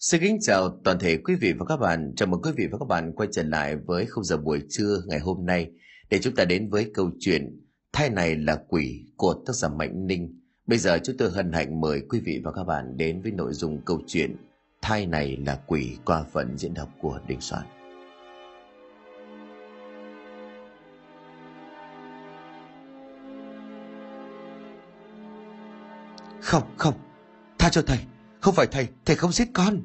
Xin kính chào toàn thể quý vị và các bạn. Chào mừng quý vị và các bạn quay trở lại với khung giờ buổi trưa ngày hôm nay để chúng ta đến với câu chuyện Thai này là quỷ của tác giả Mạnh Ninh. Bây giờ chúng tôi hân hạnh mời quý vị và các bạn đến với nội dung câu chuyện Thai này là quỷ qua phần diễn đọc của Đình Soạn. Không, không, tha cho thầy, không phải thầy, thầy không giết con.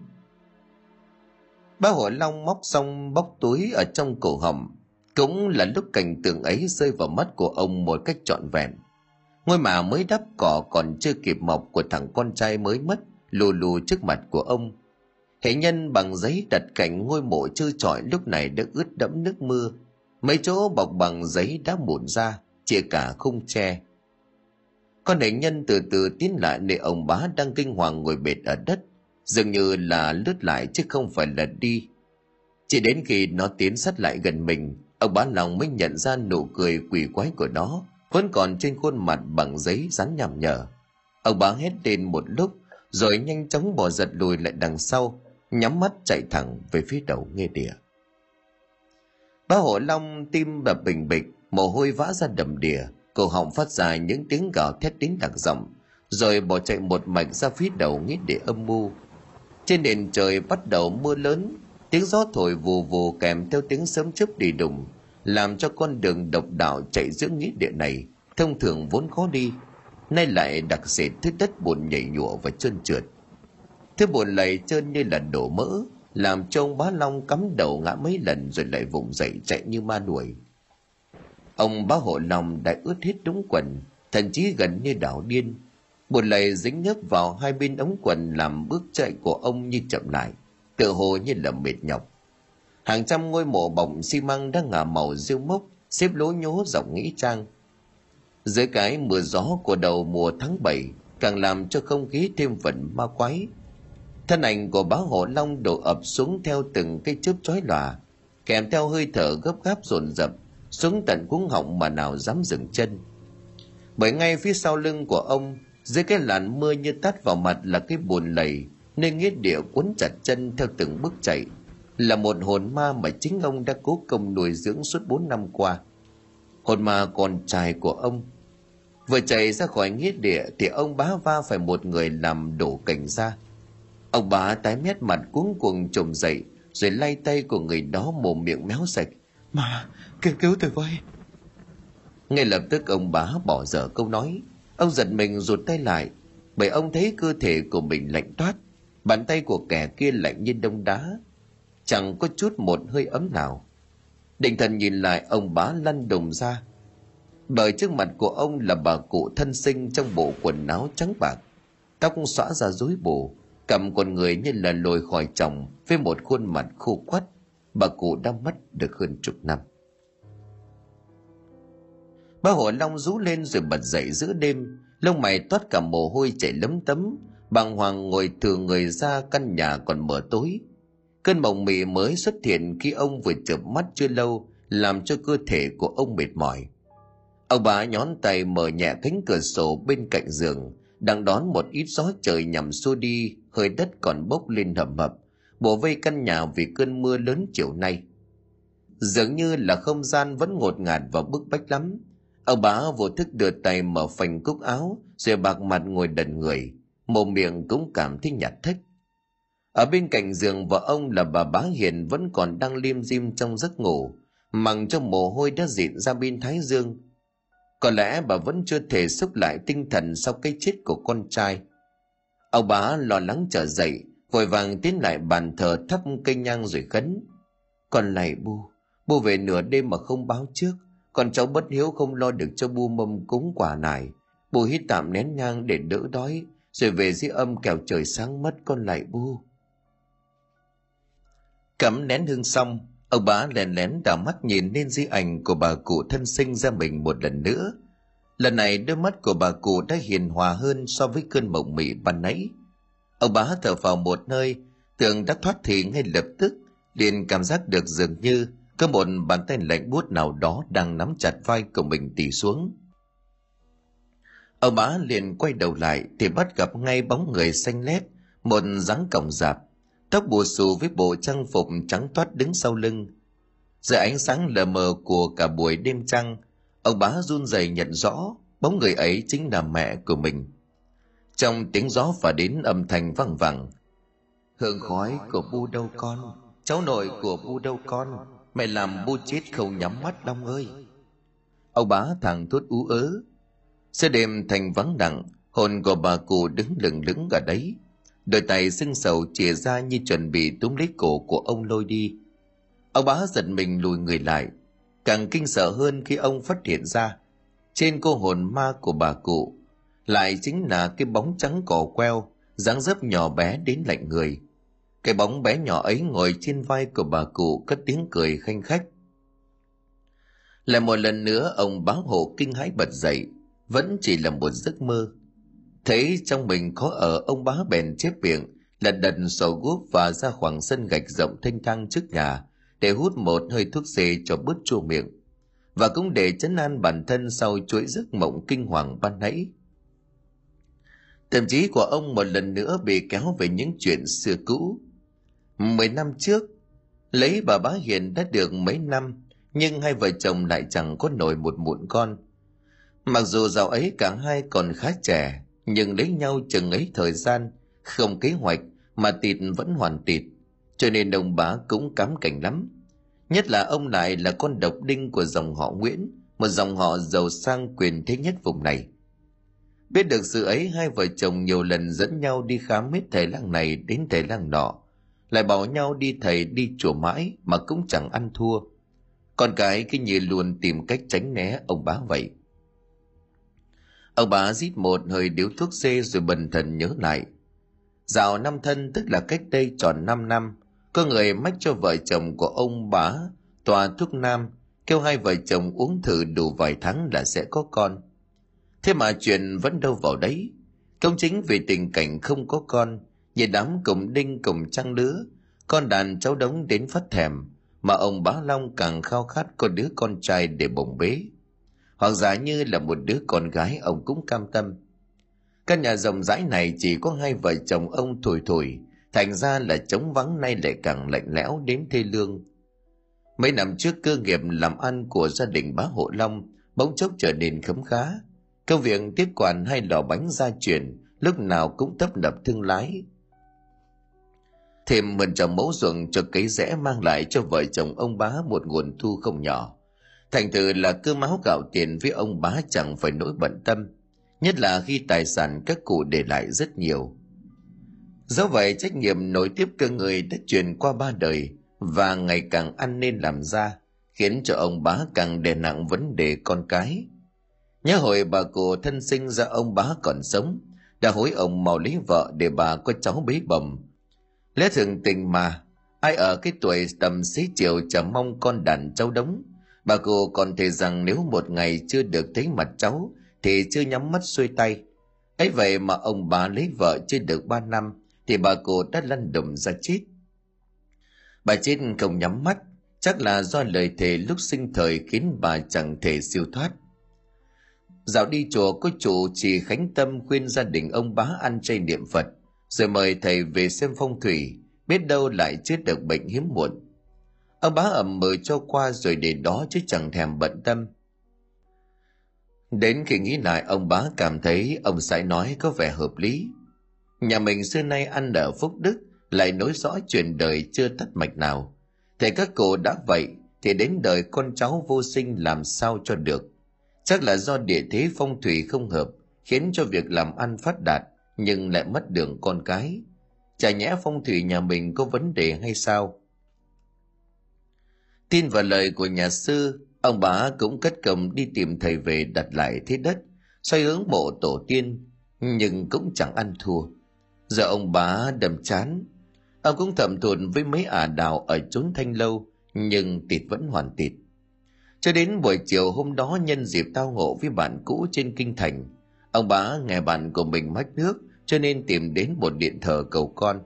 ba Hổ Long móc xong bóc túi ở trong cổ họng. Cũng là lúc cảnh tượng ấy rơi vào mắt của ông một cách trọn vẹn. Ngôi mả mới đắp cỏ còn chưa kịp mọc của thằng con trai mới mất, lù lù trước mặt của ông. Hệ nhân bằng giấy đặt cạnh ngôi mộ trơ trọi lúc này đã ướt đẫm nước mưa. Mấy chỗ bọc bằng giấy đã mụn ra, chia cả khung tre. Con đại nhân từ từ tiến lại nơi ông bá đang kinh hoàng ngồi bệt ở đất, dường như là lướt lại chứ không phải là đi. Chỉ đến khi nó tiến sát lại gần mình, ông bá lòng mới nhận ra nụ cười quỷ quái của nó vẫn còn trên khuôn mặt bằng giấy rắn nhằm nhở. Ông bá hét lên một lúc, rồi nhanh chóng bỏ giật lùi lại đằng sau, nhắm mắt chạy thẳng về phía đầu nghe địa. Bá hộ long tim đập bình bịch, mồ hôi vã ra đầm đìa, cổ họng phát ra những tiếng gào thét đến đặc giọng, rồi bỏ chạy một mạch ra phía đầu nghĩa địa âm mưu trên nền trời bắt đầu mưa lớn, tiếng gió thổi vù vù kèm theo tiếng sấm chớp đi đùng, làm cho con đường độc đạo chạy giữa nghĩa địa này thông thường vốn khó đi, nay lại đặc sệt thứ đất bùn nhảy nhụa và trơn trượt. Thứ bùn lầy trơn như là đổ mỡ, làm cho ông bá long cắm đầu ngã mấy lần rồi lại vùng dậy chạy như ma đuổi. Ông bá hộ lòng đã ướt hết đống quần, thậm chí gần như đảo điên, Một lầy dính nhớp vào hai bên ống quần làm bước chạy của ông như chậm lại, tựa hồ như là mệt nhọc. Hàng trăm ngôi mộ bọng xi măng đang ngả màu rêu mốc, xếp lố nhố dọc nghĩ trang. Dưới cái mưa gió của đầu mùa tháng 7 càng làm cho không khí thêm phần ma quái. Thân ảnh của bá hộ long đổ ập xuống theo từng cái chớp chói lòa, kèm theo hơi thở gấp gáp dồn dập xuống tận cuống họng mà nào dám dừng chân. Bởi ngay phía sau lưng của ông, dưới cái làn mưa như tát vào mặt là cái buồn lầy nên nghĩa địa quấn chặt chân theo từng bước chạy. Là một hồn ma mà chính ông đã cố công nuôi dưỡng suốt bốn năm qua. Hồn ma con trai của ông. Vừa chạy ra khỏi nghĩa địa thì ông bá va phải một người làm đổ cảnh ra. Ông bá tái mét mặt cuống cuồng trồm dậy, rồi lay tay của người đó mồm miệng méo sạch. Mà Cứu, cứu tôi với ngay lập tức ông bá bỏ dở câu nói Ông giật mình rụt tay lại, bởi ông thấy cơ thể của mình lạnh toát, bàn tay của kẻ kia lạnh như đông đá, chẳng có chút một hơi ấm nào. Định thần nhìn lại ông bá lăn đùng ra, bởi trước mặt của ông là bà cụ thân sinh trong bộ quần áo trắng bạc, tóc xõa ra rối bù, cầm con người như là lồi khỏi chồng với một khuôn mặt khô quắt, bà cụ đã mất được hơn chục năm. Bá hổ long rú lên rồi bật dậy giữa đêm, lông mày toát cả mồ hôi chảy lấm tấm, bàng hoàng ngồi thừa người ra căn nhà còn mở tối. Cơn mộng mị mới xuất hiện khi ông vừa chợp mắt chưa lâu, làm cho cơ thể của ông mệt mỏi. Ông bà nhón tay mở nhẹ cánh cửa sổ bên cạnh giường, đang đón một ít gió trời nhằm xua đi, hơi đất còn bốc lên hầm hập, bổ vây căn nhà vì cơn mưa lớn chiều nay. Dường như là không gian vẫn ngột ngạt và bức bách lắm, Ông bá vô thức đưa tay mở phành cúc áo, rồi bạc mặt ngồi đần người, mồm miệng cũng cảm thấy nhạt thích Ở bên cạnh giường vợ ông là bà bá Hiền vẫn còn đang liêm dim trong giấc ngủ, mằng cho mồ hôi đã dịn ra bên thái dương. Có lẽ bà vẫn chưa thể xúc lại tinh thần sau cái chết của con trai. Ông bá lo lắng trở dậy, vội vàng tiến lại bàn thờ thắp cây nhang rồi khấn. Còn lại bu, bu về nửa đêm mà không báo trước, con cháu bất hiếu không lo được cho bu mâm cúng quả này bu hít tạm nén nhang để đỡ đói, rồi về dưới âm kẻo trời sáng mất con lại bu. Cắm nén hương xong, ông bá lén lén đảo mắt nhìn lên di ảnh của bà cụ thân sinh ra mình một lần nữa. Lần này đôi mắt của bà cụ đã hiền hòa hơn so với cơn mộng mị ban nãy. Ông bá thở vào một nơi tưởng đã thoát thì ngay lập tức liền cảm giác được dường như có một bàn tay lạnh buốt nào đó đang nắm chặt vai của mình tì xuống. Ông bá liền quay đầu lại thì bắt gặp ngay bóng người xanh lét, một dáng cổng dạp, tóc bù xù với bộ trang phục trắng toát đứng sau lưng. Dưới ánh sáng lờ mờ của cả buổi đêm trăng, ông bá run rẩy nhận rõ bóng người ấy chính là mẹ của mình. Trong tiếng gió và đến âm thanh văng vẳng, hương khói của bu đâu con, cháu nội của bu đâu con mẹ làm bu chết không nhắm mắt long ơi. Ông bá thằng thốt ú ớ. Xe đêm thành vắng đặng, hồn của bà cụ đứng lừng lững ở đấy. Đôi tay sưng sầu chìa ra như chuẩn bị túm lấy cổ của ông lôi đi. Ông bá giật mình lùi người lại. Càng kinh sợ hơn khi ông phát hiện ra, trên cô hồn ma của bà cụ lại chính là cái bóng trắng cỏ queo, dáng dấp nhỏ bé đến lạnh người cái bóng bé nhỏ ấy ngồi trên vai của bà cụ cất tiếng cười khanh khách. Lại một lần nữa, ông bá hộ kinh hãi bật dậy, vẫn chỉ là một giấc mơ. Thấy trong mình khó ở ông bá bèn chép miệng là đần sầu gúp và ra khoảng sân gạch rộng thanh thang trước nhà, để hút một hơi thuốc xê cho bớt chua miệng. Và cũng để chấn an bản thân sau chuỗi giấc mộng kinh hoàng ban nãy. Tâm trí của ông một lần nữa bị kéo về những chuyện xưa cũ mười năm trước, lấy bà bá hiền đã được mấy năm, nhưng hai vợ chồng lại chẳng có nổi một mụn con. Mặc dù dạo ấy cả hai còn khá trẻ, nhưng lấy nhau chừng ấy thời gian, không kế hoạch mà tịt vẫn hoàn tịt, cho nên ông bá cũng cám cảnh lắm. Nhất là ông lại là con độc đinh của dòng họ nguyễn, một dòng họ giàu sang quyền thế nhất vùng này. Biết được sự ấy, hai vợ chồng nhiều lần dẫn nhau đi khám hết thầy lang này đến thầy lang nọ lại bảo nhau đi thầy đi chùa mãi mà cũng chẳng ăn thua. Con cái cứ như luôn tìm cách tránh né ông bá vậy. Ông bá rít một hơi điếu thuốc xê rồi bần thần nhớ lại. Dạo năm thân tức là cách đây tròn năm năm, có người mách cho vợ chồng của ông bá tòa thuốc nam, kêu hai vợ chồng uống thử đủ vài tháng là sẽ có con. Thế mà chuyện vẫn đâu vào đấy. Công chính vì tình cảnh không có con Nhìn đám cùng đinh cùng trăng lứa, con đàn cháu đống đến phát thèm, mà ông bá long càng khao khát có đứa con trai để bồng bế. Hoặc giả như là một đứa con gái, ông cũng cam tâm. Căn nhà rộng rãi này chỉ có hai vợ chồng ông thổi thổi, thành ra là trống vắng nay lại càng lạnh lẽo đến thê lương. Mấy năm trước cơ nghiệp làm ăn của gia đình bá hộ long bỗng chốc trở nên khấm khá. Công việc tiếp quản hay lò bánh gia truyền lúc nào cũng tấp nập thương lái thêm mần trồng mẫu ruộng cho cấy rẽ mang lại cho vợ chồng ông bá một nguồn thu không nhỏ. Thành thử là cơ máu gạo tiền với ông bá chẳng phải nỗi bận tâm. Nhất là khi tài sản các cụ để lại rất nhiều. Do vậy, trách nhiệm nối tiếp cơ người đã truyền qua ba đời và ngày càng ăn nên làm ra, khiến cho ông bá càng đè nặng vấn đề con cái. Nhớ hồi bà cụ thân sinh ra ông bá còn sống, đã hối ông mau lấy vợ để bà có cháu bế bầm lẽ thường tình mà, ai ở cái tuổi tầm xế chiều chẳng mong con đàn cháu đống bà cụ còn thề rằng nếu một ngày chưa được thấy mặt cháu, thì chưa nhắm mắt xuôi tay. Ấy vậy mà ông bà lấy vợ chưa được ba năm, thì bà cụ đã lăn đùng ra chết. Bà chết không nhắm mắt, chắc là do lời thề lúc sinh thời khiến bà chẳng thể siêu thoát. Dạo đi chùa có chủ trì khánh tâm khuyên gia đình ông bá ăn chay niệm phật rồi mời thầy về xem phong thủy, biết đâu lại chết được bệnh hiếm muộn. Ông bá ẩm mờ cho qua rồi để đó chứ chẳng thèm bận tâm. Đến khi nghĩ lại, ông bá cảm thấy ông sãi nói có vẻ hợp lý. Nhà mình xưa nay ăn ở phúc đức, lại nối dõi truyền đời chưa tắt mạch nào. Thầy các cụ đã vậy, thì đến đời con cháu vô sinh làm sao cho được? Chắc là do địa thế phong thủy không hợp, khiến cho việc làm ăn phát đạt nhưng lại mất đường con cái. Chả nhẽ phong thủy nhà mình có vấn đề hay sao? Tin vào lời của nhà sư, ông bà cũng cất cầm đi tìm thầy về đặt lại thế đất, xoay hướng bộ tổ tiên, nhưng cũng chẳng ăn thua. Giờ ông bà đầm chán. Ông cũng thầm thuần với mấy ả đào ở chốn thanh lâu, nhưng tịt vẫn hoàn tịt. Cho đến buổi chiều hôm đó nhân dịp tao ngộ với bạn cũ trên kinh thành ông bá nghe bạn của mình mách nước, cho nên tìm đến một điện thờ cầu con.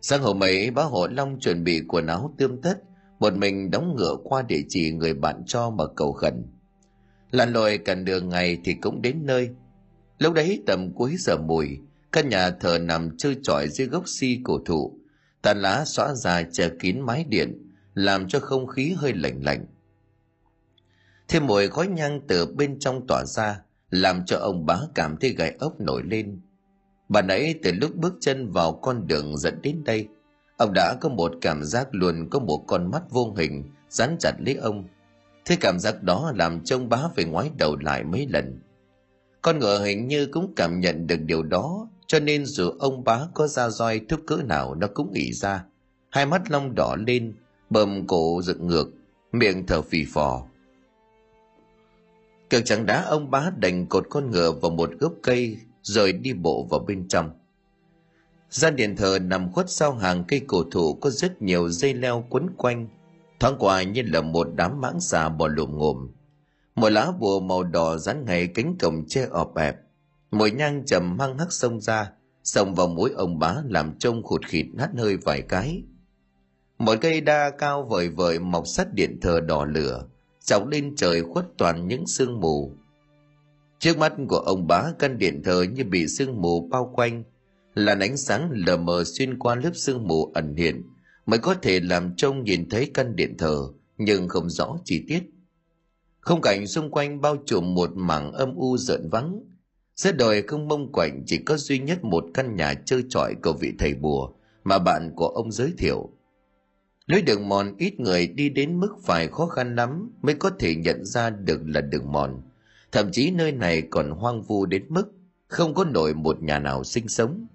Sáng hôm ấy, bá hộ long chuẩn bị quần áo tươm tất, một mình đóng ngựa qua địa chỉ người bạn cho mà cầu khẩn. Lặn lội cả đường ngày thì cũng đến nơi. Lúc đấy tầm cuối giờ mùi, căn nhà thờ nằm trơ trọi dưới gốc si cổ thụ. Tàn lá xóa dài che kín mái điện, làm cho không khí hơi lạnh lạnh. Thêm mùi khói nhang từ bên trong tỏa ra làm cho ông bá cảm thấy gai ốc nổi lên. Bà nãy từ lúc bước chân vào con đường dẫn đến đây, ông đã có một cảm giác luôn có một con mắt vô hình dán chặt lấy ông. Thế cảm giác đó làm cho ông bá phải ngoái đầu lại mấy lần. Con ngựa hình như cũng cảm nhận được điều đó, cho nên dù ông bá có ra roi thúc cỡ nào nó cũng ỉ ra. Hai mắt long đỏ lên, bầm cổ dựng ngược, miệng thở phì phò. Cường chẳng đá ông bá đành cột con ngựa vào một gốc cây, rồi đi bộ vào bên trong. Gian điện thờ nằm khuất sau hàng cây cổ thụ có rất nhiều dây leo quấn quanh. Thoáng qua như là một đám mãng xà bò lùm ngồm một lá bùa màu đỏ dán ngay cánh cổng che ọp ẹp. Mùi nhang trầm hăng hắc sông ra sông vào mũi ông bá làm trông khụt khịt hắt hơi vài cái. Một cây đa cao vời vời mọc sắt điện thờ đỏ lửa chọc lên trời khuất toàn những sương mù. Trước mắt của ông bá, căn điện thờ như bị sương mù bao quanh làn ánh sáng lờ mờ xuyên qua lớp sương mù ẩn hiện, mới có thể làm trông nhìn thấy căn điện thờ, nhưng không rõ chi tiết. Không cảnh xung quanh bao trùm một mảng âm u rợn vắng. Giữa đời không mông quạnh, chỉ có duy nhất một căn nhà trơ trọi của vị thầy bùa mà bạn của ông giới thiệu lối đường mòn ít người đi đến mức phải khó khăn lắm mới có thể nhận ra được là đường mòn. Thậm chí nơi này còn hoang vu đến mức không có nổi một nhà nào sinh sống.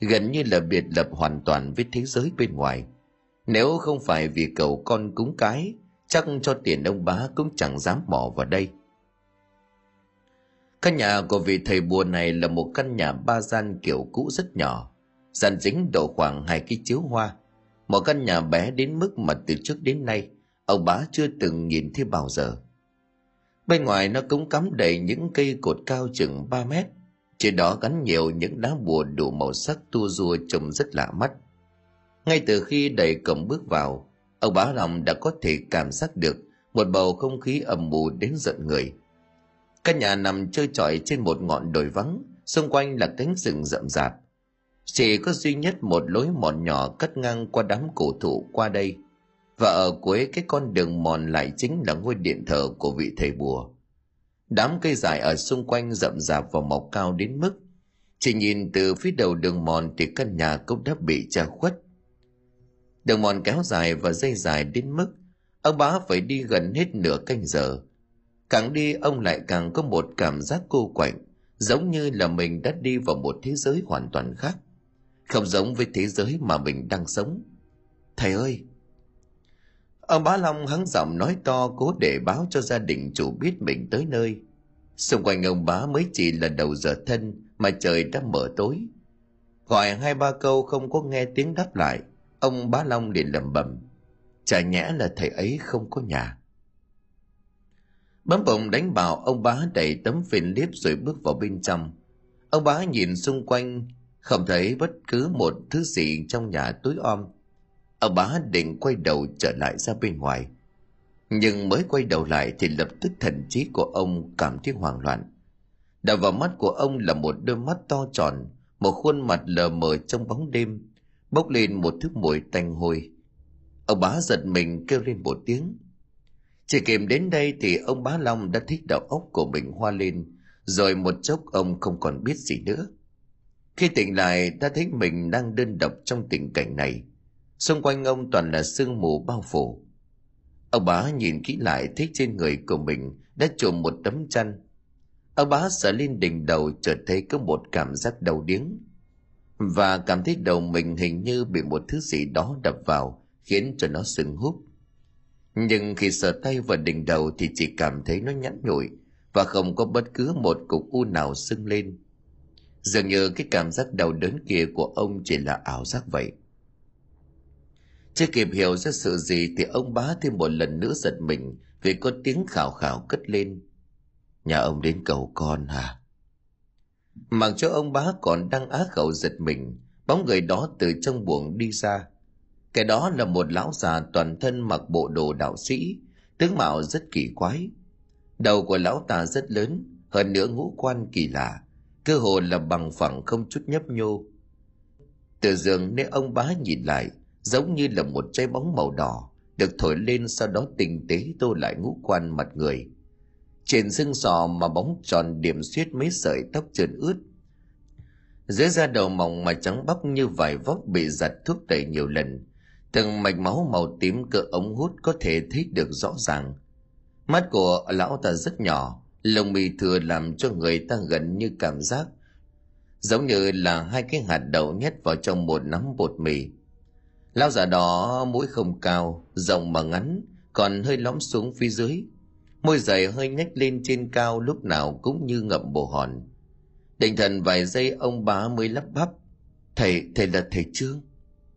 Gần như là biệt lập hoàn toàn với thế giới bên ngoài. Nếu không phải vì cầu con cúng cái, chắc cho tiền ông bá cũng chẳng dám bỏ vào đây. Căn nhà của vị thầy bùa này là một căn nhà ba gian kiểu cũ rất nhỏ, dàn dính độ khoảng hai cái chiếu hoa một căn nhà bé đến mức mà từ trước đến nay, ông bá chưa từng nhìn thấy bao giờ. Bên ngoài nó cũng cắm đầy những cây cột cao chừng 3 mét. Trên đó gắn nhiều những đá bùa đủ màu sắc tua rua trông rất lạ mắt. Ngay từ khi đẩy cổng bước vào, ông bá lòng đã có thể cảm giác được một bầu không khí ẩm mù đến giận người. Căn nhà nằm trơ trọi trên một ngọn đồi vắng, xung quanh là cánh rừng rậm rạp chỉ có duy nhất một lối mòn nhỏ cắt ngang qua đám cổ thụ qua đây. Và ở cuối cái con đường mòn lại chính là ngôi điện thờ của vị thầy bùa. Đám cây dài ở xung quanh rậm rạp và mọc cao đến mức, chỉ nhìn từ phía đầu đường mòn thì căn nhà cũng đã bị che khuất. Đường mòn kéo dài và dây dài đến mức, ông bá phải đi gần hết nửa canh giờ. Càng đi, ông lại càng có một cảm giác cô quạnh, giống như là mình đã đi vào một thế giới hoàn toàn khác không giống với thế giới mà mình đang sống. Thầy ơi! Ông bá long hắng giọng nói to cố để báo cho gia đình chủ biết mình tới nơi. Xung quanh ông bá mới chỉ là đầu giờ thân mà trời đã mở tối. Gọi hai ba câu không có nghe tiếng đáp lại, ông bá long liền lẩm bẩm. Chả nhẽ là thầy ấy không có nhà. Bấm bụng đánh vào ông bá đẩy tấm phên liếp rồi bước vào bên trong. Ông bá nhìn xung quanh không thấy bất cứ một thứ gì trong nhà tối om. Ông bá định quay đầu trở lại ra bên ngoài. Nhưng mới quay đầu lại thì lập tức thần trí của ông cảm thấy hoảng loạn. Đập vào mắt của ông là một đôi mắt to tròn, một khuôn mặt lờ mờ trong bóng đêm, bốc lên một thứ mùi tanh hôi. Ông bá giật mình kêu lên một tiếng. Chỉ kịp đến đây thì ông bá long đã thích đầu óc của mình hoa lên, rồi một chốc ông không còn biết gì nữa khi tỉnh lại, ta thấy mình đang đơn độc trong tình cảnh này. Xung quanh ông toàn là sương mù bao phủ. Ông bá nhìn kỹ lại, thấy trên người của mình đã trùm một tấm chăn. Ông bá sợ lên đỉnh đầu, chợt thấy có một cảm giác đau điếng. Và cảm thấy đầu mình hình như bị một thứ gì đó đập vào, khiến cho nó sưng húp. Nhưng khi sờ tay vào đỉnh đầu thì chỉ cảm thấy nó nhẵn nhụi và không có bất cứ một cục u nào sưng lên dường như cái cảm giác đau đớn kia của ông chỉ là ảo giác vậy. Chưa kịp hiểu ra sự gì thì ông bá thêm một lần nữa giật mình vì có tiếng khảo khảo cất lên. Nhà ông đến cầu con hả? Mặc cho ông bá còn đang á khẩu giật mình, bóng người đó từ trong buồng đi ra. Cái đó là một lão già toàn thân mặc bộ đồ đạo sĩ, tướng mạo rất kỳ quái. Đầu của lão ta rất lớn, hơn nữa ngũ quan kỳ lạ cơ hồ là bằng phẳng không chút nhấp nhô. Từ giường nơi ông bá nhìn lại, giống như là một trái bóng màu đỏ, được thổi lên sau đó tinh tế tô lại ngũ quan mặt người. Trên xương sọ mà bóng tròn điểm xuyết mấy sợi tóc trơn ướt. Dưới da đầu mỏng mà trắng bóc như vải vóc bị giặt thuốc tẩy nhiều lần, từng mạch máu màu tím cỡ ống hút có thể thấy được rõ ràng. Mắt của lão ta rất nhỏ lông mi thừa làm cho người ta gần như cảm giác giống như là hai cái hạt đậu nhét vào trong một nắm bột mì. Lão già đó mũi không cao, rộng mà ngắn, còn hơi lõm xuống phía dưới. Môi dày hơi nhếch lên trên cao lúc nào cũng như ngậm bồ hòn. Định thần vài giây, ông bá mới lắp bắp, thầy thầy là thầy trương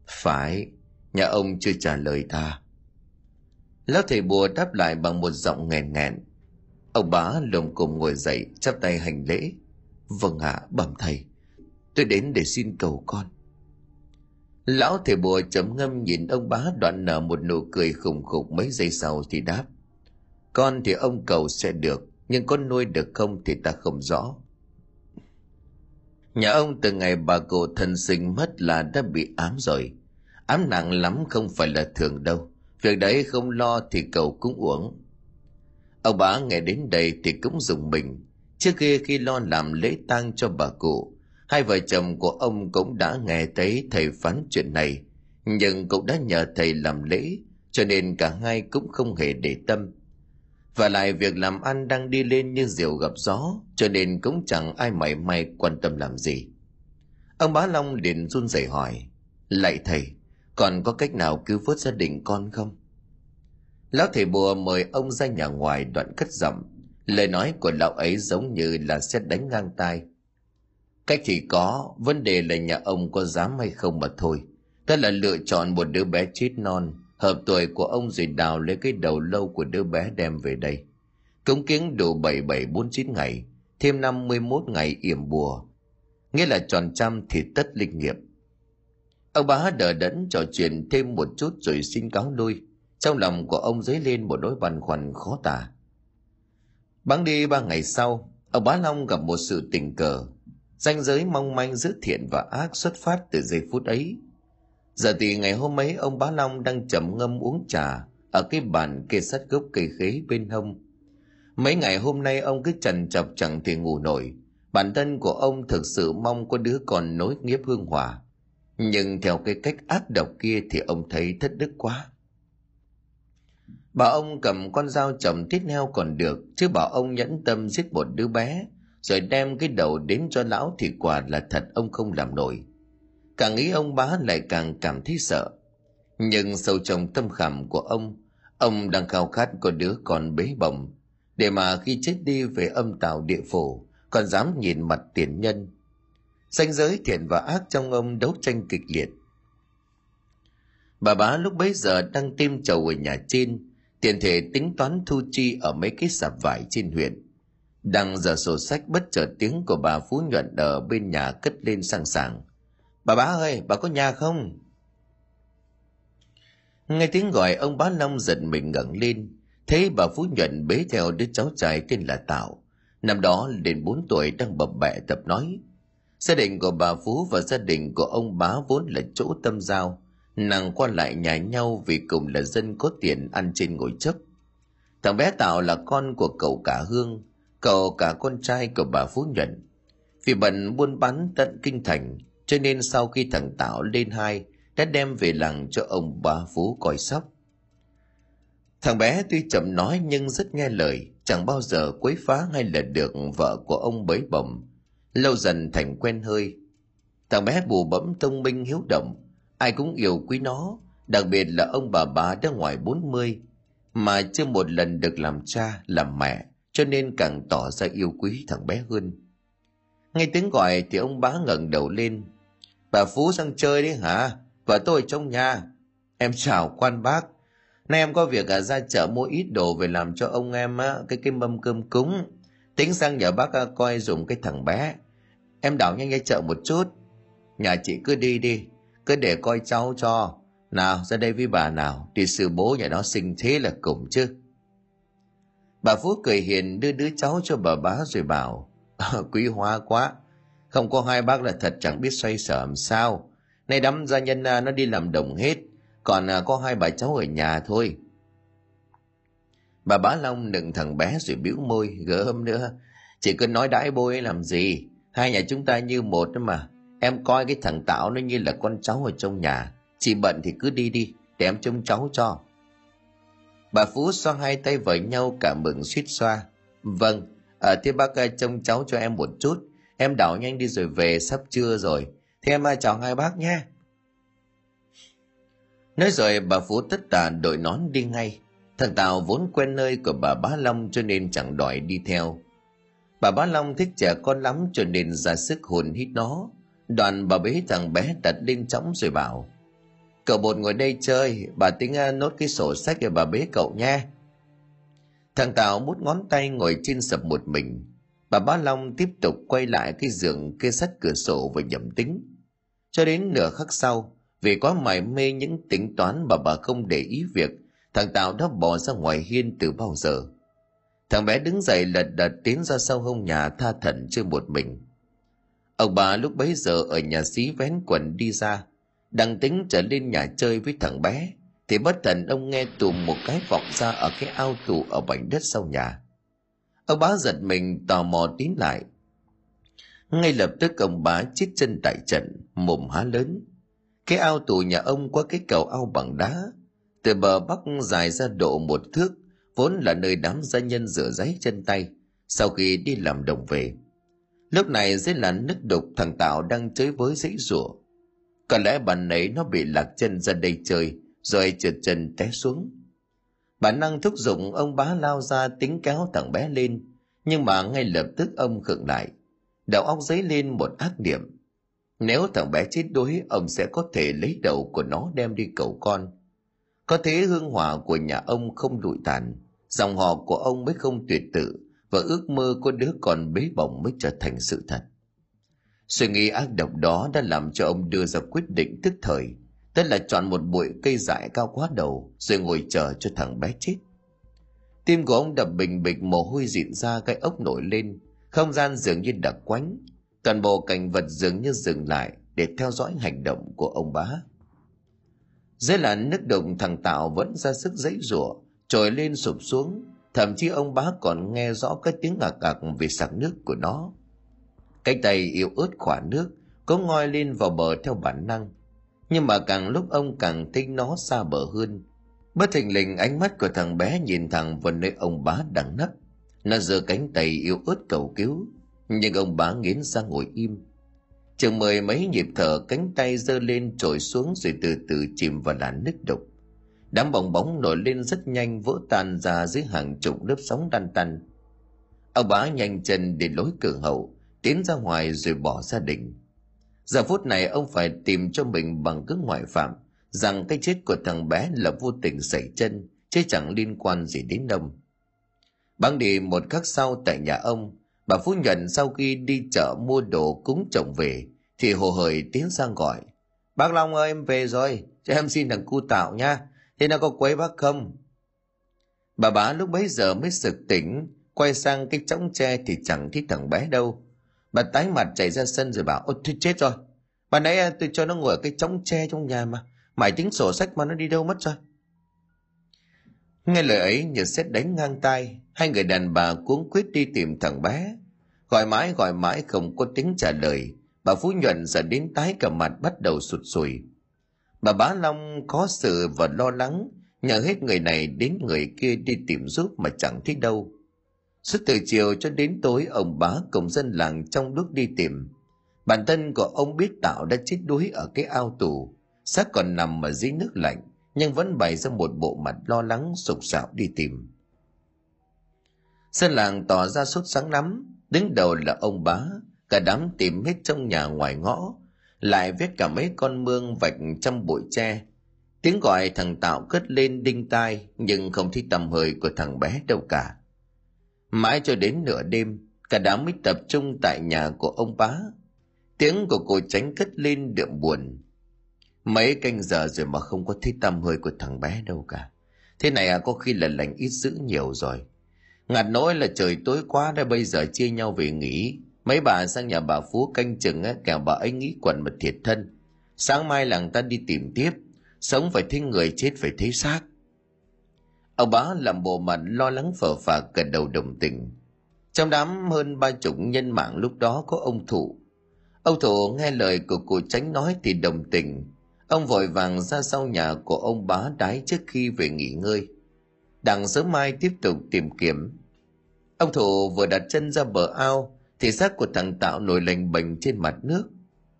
phải, nhà ông chưa trả lời ta. Lão thầy bùa đáp lại bằng một giọng nghèn nghẹn ông bá lồng cùng ngồi dậy chắp tay hành lễ. Vâng ạ à, bẩm thầy. Tôi đến để xin cầu con. Lão thầy bùa chấm ngâm nhìn ông bá đoạn nở một nụ cười khủng khục mấy giây sau thì đáp. Con thì ông cầu sẽ được nhưng con nuôi được không thì ta không rõ. Nhà ông từ ngày bà cụ thân sinh mất là đã bị ám rồi. Ám nặng lắm không phải là thường đâu. Việc đấy không lo thì cầu cũng uổng ông bá nghe đến đây thì cũng dùng mình. Trước kia khi lo làm lễ tang cho bà cụ, hai vợ chồng của ông cũng đã nghe thấy thầy phán chuyện này. Nhưng cũng đã nhờ thầy làm lễ, cho nên cả hai cũng không hề để tâm. Và lại việc làm ăn đang đi lên như diều gặp gió, cho nên cũng chẳng ai mảy may quan tâm làm gì. Ông bá long liền run rẩy hỏi lạy thầy, còn có cách nào cứu vớt gia đình con không? Lão thầy bùa mời ông ra nhà ngoài đoạn cất giọng. Lời nói của lão ấy giống như là xét đánh ngang tai. Cách thì có, vấn đề là nhà ông có dám hay không mà thôi. Đó là lựa chọn một đứa bé chết non, hợp tuổi của ông rồi đào lấy cái đầu lâu của đứa bé đem về đây. Cống kiến đủ bảy bảy bốn chín ngày, thêm năm mươi 51 ngày yểm bùa. Nghĩa là tròn trăm thì tất linh nghiệp. Ông bá đỡ đẫn trò chuyện thêm một chút rồi xin cáo lui trong lòng của ông dấy lên một nỗi băn khoăn khó tả. Bắn đi ba ngày sau, ông bá long gặp một sự tình cờ. Ranh giới mong manh giữa thiện và ác xuất phát từ giây phút ấy. Giờ thì ngày hôm ấy, ông bá long đang chậm ngâm uống trà ở cái bàn kê sát gốc cây khế bên hông. Mấy ngày hôm nay, ông cứ trần chọc chẳng thể ngủ nổi. Bản thân của ông thực sự mong có đứa con nối nghiệp hương hòa. Nhưng theo cái cách ác độc kia thì ông thấy thất đức quá bà ông cầm con dao chồng tiết heo còn được, chứ bảo ông nhẫn tâm giết một đứa bé, rồi đem cái đầu đến cho lão thì quả là thật ông không làm nổi. Càng nghĩ ông bá lại càng cảm thấy sợ. Nhưng sâu trong tâm khảm của ông ông đang khao khát có đứa con bế bồng để mà khi chết đi về âm tào địa phủ, còn dám nhìn mặt tiền nhân. Ranh giới thiện và ác trong ông đấu tranh kịch liệt. Bà bá lúc bấy giờ đang tiêm chầu ở nhà trên tiền thể tính toán thu chi ở mấy cái sạp vải trên huyện. Đang giờ sổ sách bất chợt tiếng của bà phú nhuận ở bên nhà cất lên sang sảng bà bá ơi, bà có nhà không? Nghe tiếng gọi, ông bá long giật mình ngẩng lên. Thấy bà phú nhuận bế theo đứa cháu trai tên là tạo năm đó đến bốn tuổi đang bập bẹ tập nói. Gia đình của bà phú và gia đình của ông bá vốn là chỗ tâm giao nàng qua lại nhà nhau vì cùng là dân có tiền ăn trên ngồi chấp. Thằng bé tạo là con của cậu cả hương, cậu cả con trai của bà phú nhuận. Vì bận buôn bán tận kinh thành, cho nên sau khi thằng tạo lên hai, đã đem về làng cho ông bà phú coi sóc. Thằng bé tuy chậm nói nhưng rất nghe lời, chẳng bao giờ quấy phá hay là được vợ của ông bấy bẩm. Lâu dần thành quen hơi, thằng bé bù bẫm thông minh hiếu động ai cũng yêu quý nó đặc biệt là ông bà bà đã ngoài 40 mà chưa một lần được làm cha làm mẹ cho nên càng tỏ ra yêu quý thằng bé hơn nghe tiếng gọi thì ông bá ngẩng đầu lên. Bà phú sang chơi đấy hả? Vợ tôi trong nhà. Em chào quan bác. Nay em có việc à, ra chợ mua ít đồ về làm cho ông em á, cái cái mâm cơm cúng. Tính sang nhà bác à, coi dùng cái thằng bé. Em đảo nhanh ra chợ một chút. Nhà chị cứ đi đi cứ để coi cháu cho. Nào, ra đây với bà nào, thì sư bố nhà nó sinh thế là cùng chứ. Bà phú cười hiền đưa đứa cháu cho bà bá rồi bảo ờ, quý hóa quá, không có hai bác là thật chẳng biết xoay sở làm sao. Nay đám gia nhân à, nó đi làm đồng hết, còn à, có hai bà cháu ở nhà thôi. Bà bá long đựng thằng bé rồi bĩu môi gớm nữa, chỉ cứ nói đãi bôi làm gì, hai nhà chúng ta như một đó mà em coi cái thằng tạo nó như là con cháu ở trong nhà. Chị bận thì cứ đi đi để em trông cháu cho. Bà phú xoa hai tay với nhau cả mừng suýt xoa. Vâng à, thế bác trông cháu cho em một chút. Em đảo nhanh đi rồi về sắp trưa rồi. Thế em à, chào hai bác nhé. Nói rồi bà phú tất tả đội nón đi ngay. Thằng tào vốn quen nơi của bà bá long cho nên chẳng đòi đi theo. Bà bá long thích trẻ con lắm cho nên ra sức hồn hít nó đoàn bà bế thằng bé đặt lên chóng rồi bảo, cậu bột ngồi đây chơi, bà tính à, nốt cái sổ sách để bà bế cậu nha. Thằng tào mút ngón tay ngồi trên sập một mình. Bà bá long tiếp tục quay lại cái giường kê sắt cửa sổ và nhẩm tính. Cho đến nửa khắc sau, vì quá mải mê những tính toán mà bà không để ý việc, thằng tào đã bỏ ra ngoài hiên từ bao giờ. Thằng bé đứng dậy lật đật tiến ra sau hông nhà tha thẩn chưa một mình ông bà lúc bấy giờ ở nhà xí vén quần đi ra, đang tính trở lên nhà chơi với thằng bé, thì bất thần ông nghe tùm một cái vọng ra ở cái ao tù ở bảnh đất sau nhà. Ông bá giật mình tò mò tiến lại. Ngay lập tức ông bá chít chân tại trận, mồm há lớn. Cái ao tù nhà ông có cái cầu ao bằng đá. Từ bờ bắc dài ra độ một thước, vốn là nơi đám gia nhân rửa giấy chân tay, sau khi đi làm đồng về lúc này dưới làn nước đục, thằng tạo đang chơi với dãy rủa có lẽ bạn ấy nó bị lạc chân ra đây chơi, rồi trượt chân té xuống. Bản năng thúc giục ông bá lao ra tính kéo thằng bé lên, nhưng mà ngay lập tức ông khựng lại. Đầu óc dấy lên một ác niệm. Nếu thằng bé chết đuối, ông sẽ có thể lấy đầu của nó đem đi cầu con. Có thế hương hỏa của nhà ông không lụi tàn, dòng họ của ông mới không tuyệt tự và ước mơ có đứa con bế bỏng mới trở thành sự thật. Suy nghĩ ác độc đó đã làm cho ông đưa ra quyết định tức thời, tức là chọn một bụi cây dại cao quá đầu rồi ngồi chờ cho thằng bé chết. Tim của ông đập bình bịch mồ hôi dịn ra cái ốc nổi lên, không gian dường như đặc quánh, toàn bộ cảnh vật dường như dừng lại để theo dõi hành động của ông bá. Dưới làn nước đồng thằng tạo vẫn ra sức dãy rủa, trồi lên sụp xuống thậm chí ông bá còn nghe rõ cái tiếng ngạc ngạc về sạc nước của nó. Cái tay yếu ớt khỏa nước có ngoi lên vào bờ theo bản năng. Nhưng mà càng lúc ông càng thích nó xa bờ hơn. Bất thình lình ánh mắt của thằng bé nhìn thẳng vào nơi ông bá đang nấp. Nó giơ cánh tay yếu ớt cầu cứu, nhưng ông bá nghiến ra ngồi im. Chừng mười mấy nhịp thở, cánh tay giơ lên trồi xuống rồi từ từ chìm vào làn nước đục đám bong bóng nổi lên rất nhanh, vỡ tan ra dưới hàng chục lớp sóng đan tăn ông bá nhanh chân để lối cửa hậu, tiến ra ngoài rồi bỏ gia đình. Giờ phút này ông phải tìm cho mình bằng cứ ngoại phạm, rằng cái chết của thằng bé là vô tình xảy chân, chứ chẳng liên quan gì đến ông. Băng đi một khắc sau tại nhà ông, bà phú nhận sau khi đi chợ mua đồ cúng chồng về, thì hồ hởi tiến sang gọi. Bác long ơi, em về rồi, cho em xin thằng cu tạo nha thế nó có quấy bác không? Bà bá lúc bấy giờ mới sực tỉnh, quay sang cái chõng tre thì chẳng thấy thằng bé đâu. Bà tái mặt chạy ra sân rồi bảo, ôi, thôi chết rồi. Bà nãy tôi cho nó ngồi ở cái chõng tre trong nhà mà. Mày tính sổ sách mà nó đi đâu mất rồi. Nghe lời ấy như xét đánh ngang tay hai người đàn bà cuống quyết đi tìm thằng bé. Gọi mãi gọi mãi không có tiếng trả lời. Bà phú nhuận giờ đến tái cả mặt bắt đầu sụt sùi bà bá long có sự và lo lắng, nhờ hết người này đến người kia đi tìm giúp mà chẳng thấy đâu. Suốt từ chiều cho đến tối, ông bá cùng dân làng trong lúc đi tìm. Bản thân của ông biết tạo đã chết đuối ở cái ao tù, xác còn nằm ở dưới nước lạnh, nhưng vẫn bày ra một bộ mặt lo lắng, sục sạo đi tìm. Dân làng tỏ ra sốt sáng lắm, đứng đầu là ông bá, cả đám tìm hết trong nhà ngoài ngõ lại viết cả mấy con mương vạch trong bụi tre. Tiếng gọi thằng tạo cất lên đinh tai, nhưng không thấy tầm hơi của thằng bé đâu cả. Mãi cho đến nửa đêm, cả đám mới tập trung tại nhà của ông bá. Tiếng của cô tránh cất lên đượm buồn. Mấy canh giờ rồi mà không có thấy tầm hơi của thằng bé đâu cả. Thế này à có khi là lành ít dữ nhiều rồi. Ngặt nỗi là trời tối quá đã bây giờ chia nhau về nghỉ mấy bà sang nhà bà phú canh chừng á, kẻo bà ấy nghĩ quẩn mà thiệt thân. Sáng mai làng ta đi tìm tiếp, sống phải thấy người, chết phải thấy xác. Ông bá làm bộ mặt lo lắng phờ phạc gật đầu đồng tình. Trong đám hơn ba chục nhân mạng lúc đó có ông thụ. Ông thụ nghe lời của cụ tránh nói thì đồng tình. Ông vội vàng ra sau nhà của ông bá đái trước khi về nghỉ ngơi. Đặng sớm mai tiếp tục tìm kiếm. Ông thụ vừa đặt chân ra bờ ao thì xác của thằng tạo nổi lềnh bềnh trên mặt nước.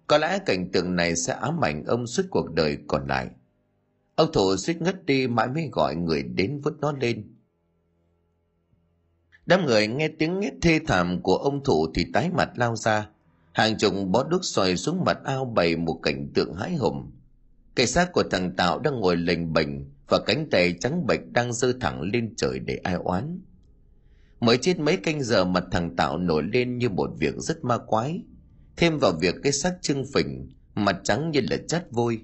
Có lẽ cảnh tượng này sẽ ám ảnh ông suốt cuộc đời còn lại. Ông Thổ suýt ngất đi mãi mới gọi người đến vớt nó lên. Đám người nghe tiếng nghét thê thảm của ông thủ thì tái mặt lao ra. Hàng chục bó đuốc xoay xuống mặt ao bày một cảnh tượng hãi hùng. Cây xác của thằng tạo đang ngồi lềnh bềnh và cánh tay trắng bệch đang giơ thẳng lên trời để ai oán mới chết mấy canh giờ mà thằng tạo nổi lên như một việc rất ma quái. Thêm vào việc cái xác trưng phình, mặt trắng như là chất vôi.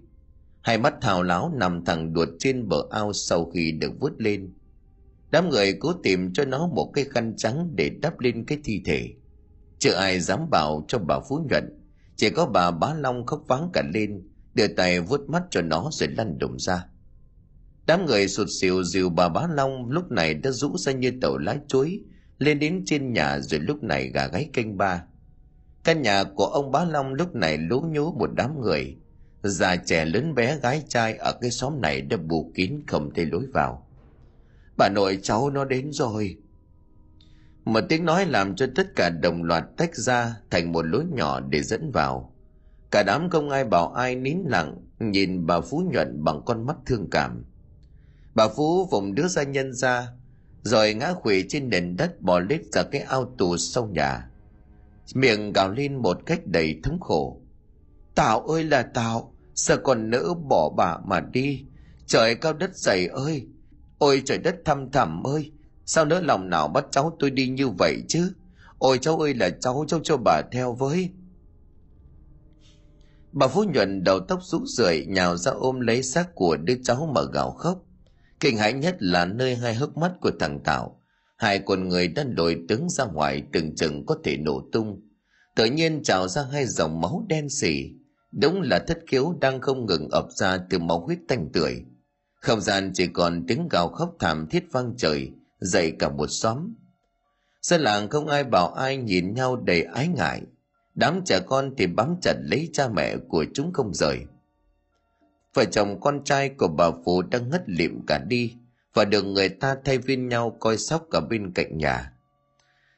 Hai mắt thào láo nằm thẳng đuột trên bờ ao sau khi được vớt lên. Đám người cố tìm cho nó một cái khăn trắng để đắp lên cái thi thể. Chưa ai dám bảo cho bà phú nhuận. Chỉ có bà bá long khóc vắng cả lên, đưa tay vuốt mắt cho nó rồi lăn đùng ra đám người sụt xìu dìu bà bá long lúc này đã rũ ra như tàu lá chuối, lên đến trên nhà rồi lúc này gà gáy kênh ba. Căn nhà của ông bá long lúc này lố nhố một đám người. Già trẻ lớn bé gái trai ở cái xóm này đã bù kín không thể lối vào. Bà nội cháu nó đến rồi. Một tiếng nói làm cho tất cả đồng loạt tách ra thành một lối nhỏ để dẫn vào. Cả đám không ai bảo ai nín lặng, nhìn bà phú nhuận bằng con mắt thương cảm bà phú vùng đứa gia nhân ra, rồi ngã quỵ trên nền đất bò lết cả cái ao tù sau nhà. Miệng gào lên một cách đầy thống khổ. Tào ơi là tào, sao còn nỡ bỏ bà mà đi? Trời cao đất dày ơi, ôi trời đất thăm thẳm ơi, sao nỡ lòng nào bắt cháu tôi đi như vậy chứ? Ôi cháu ơi là cháu cháu cho bà theo với. Bà phú nhuận đầu tóc rũ rượi, nhào ra ôm lấy xác của đứa cháu mà gào khóc kinh hãi nhất là nơi hai hốc mắt của thằng tạo hai con người đang đổi tướng ra ngoài từng chừng có thể nổ tung. Tự nhiên trào ra hai dòng máu đen sì đúng là thất khiếu đang không ngừng ập ra từ máu huyết tanh tưởi. Không gian chỉ còn tiếng gào khóc thảm thiết vang trời, dậy cả một xóm. Dân làng không ai bảo ai nhìn nhau đầy ái ngại. Đám trẻ con thì bám chặt lấy cha mẹ của chúng không rời vợ chồng con trai của bà phù đang ngất lịm cả đi và được người ta thay viên nhau coi sóc ở bên cạnh nhà.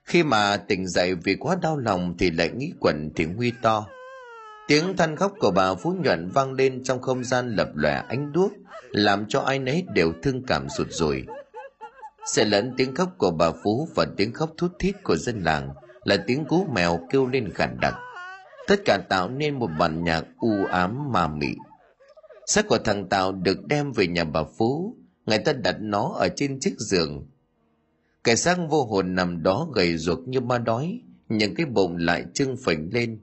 Khi mà tỉnh dậy vì quá đau lòng thì lại nghĩ quẩn thì nguy to. Tiếng than khóc của bà phú nhuận vang lên trong không gian lập lòe ánh đuốc, làm cho ai nấy đều thương cảm sụt rồi. sẽ lẫn tiếng khóc của bà phú và tiếng khóc thút thít của dân làng là tiếng cú mèo kêu lên khản đặc. Tất cả tạo nên một bản nhạc u ám mà mị xác của thằng tào được đem về nhà bà phú. Người ta đặt nó ở trên chiếc giường. Cái xác vô hồn nằm đó gầy ruột như ma đói những cái bụng lại trưng phình lên.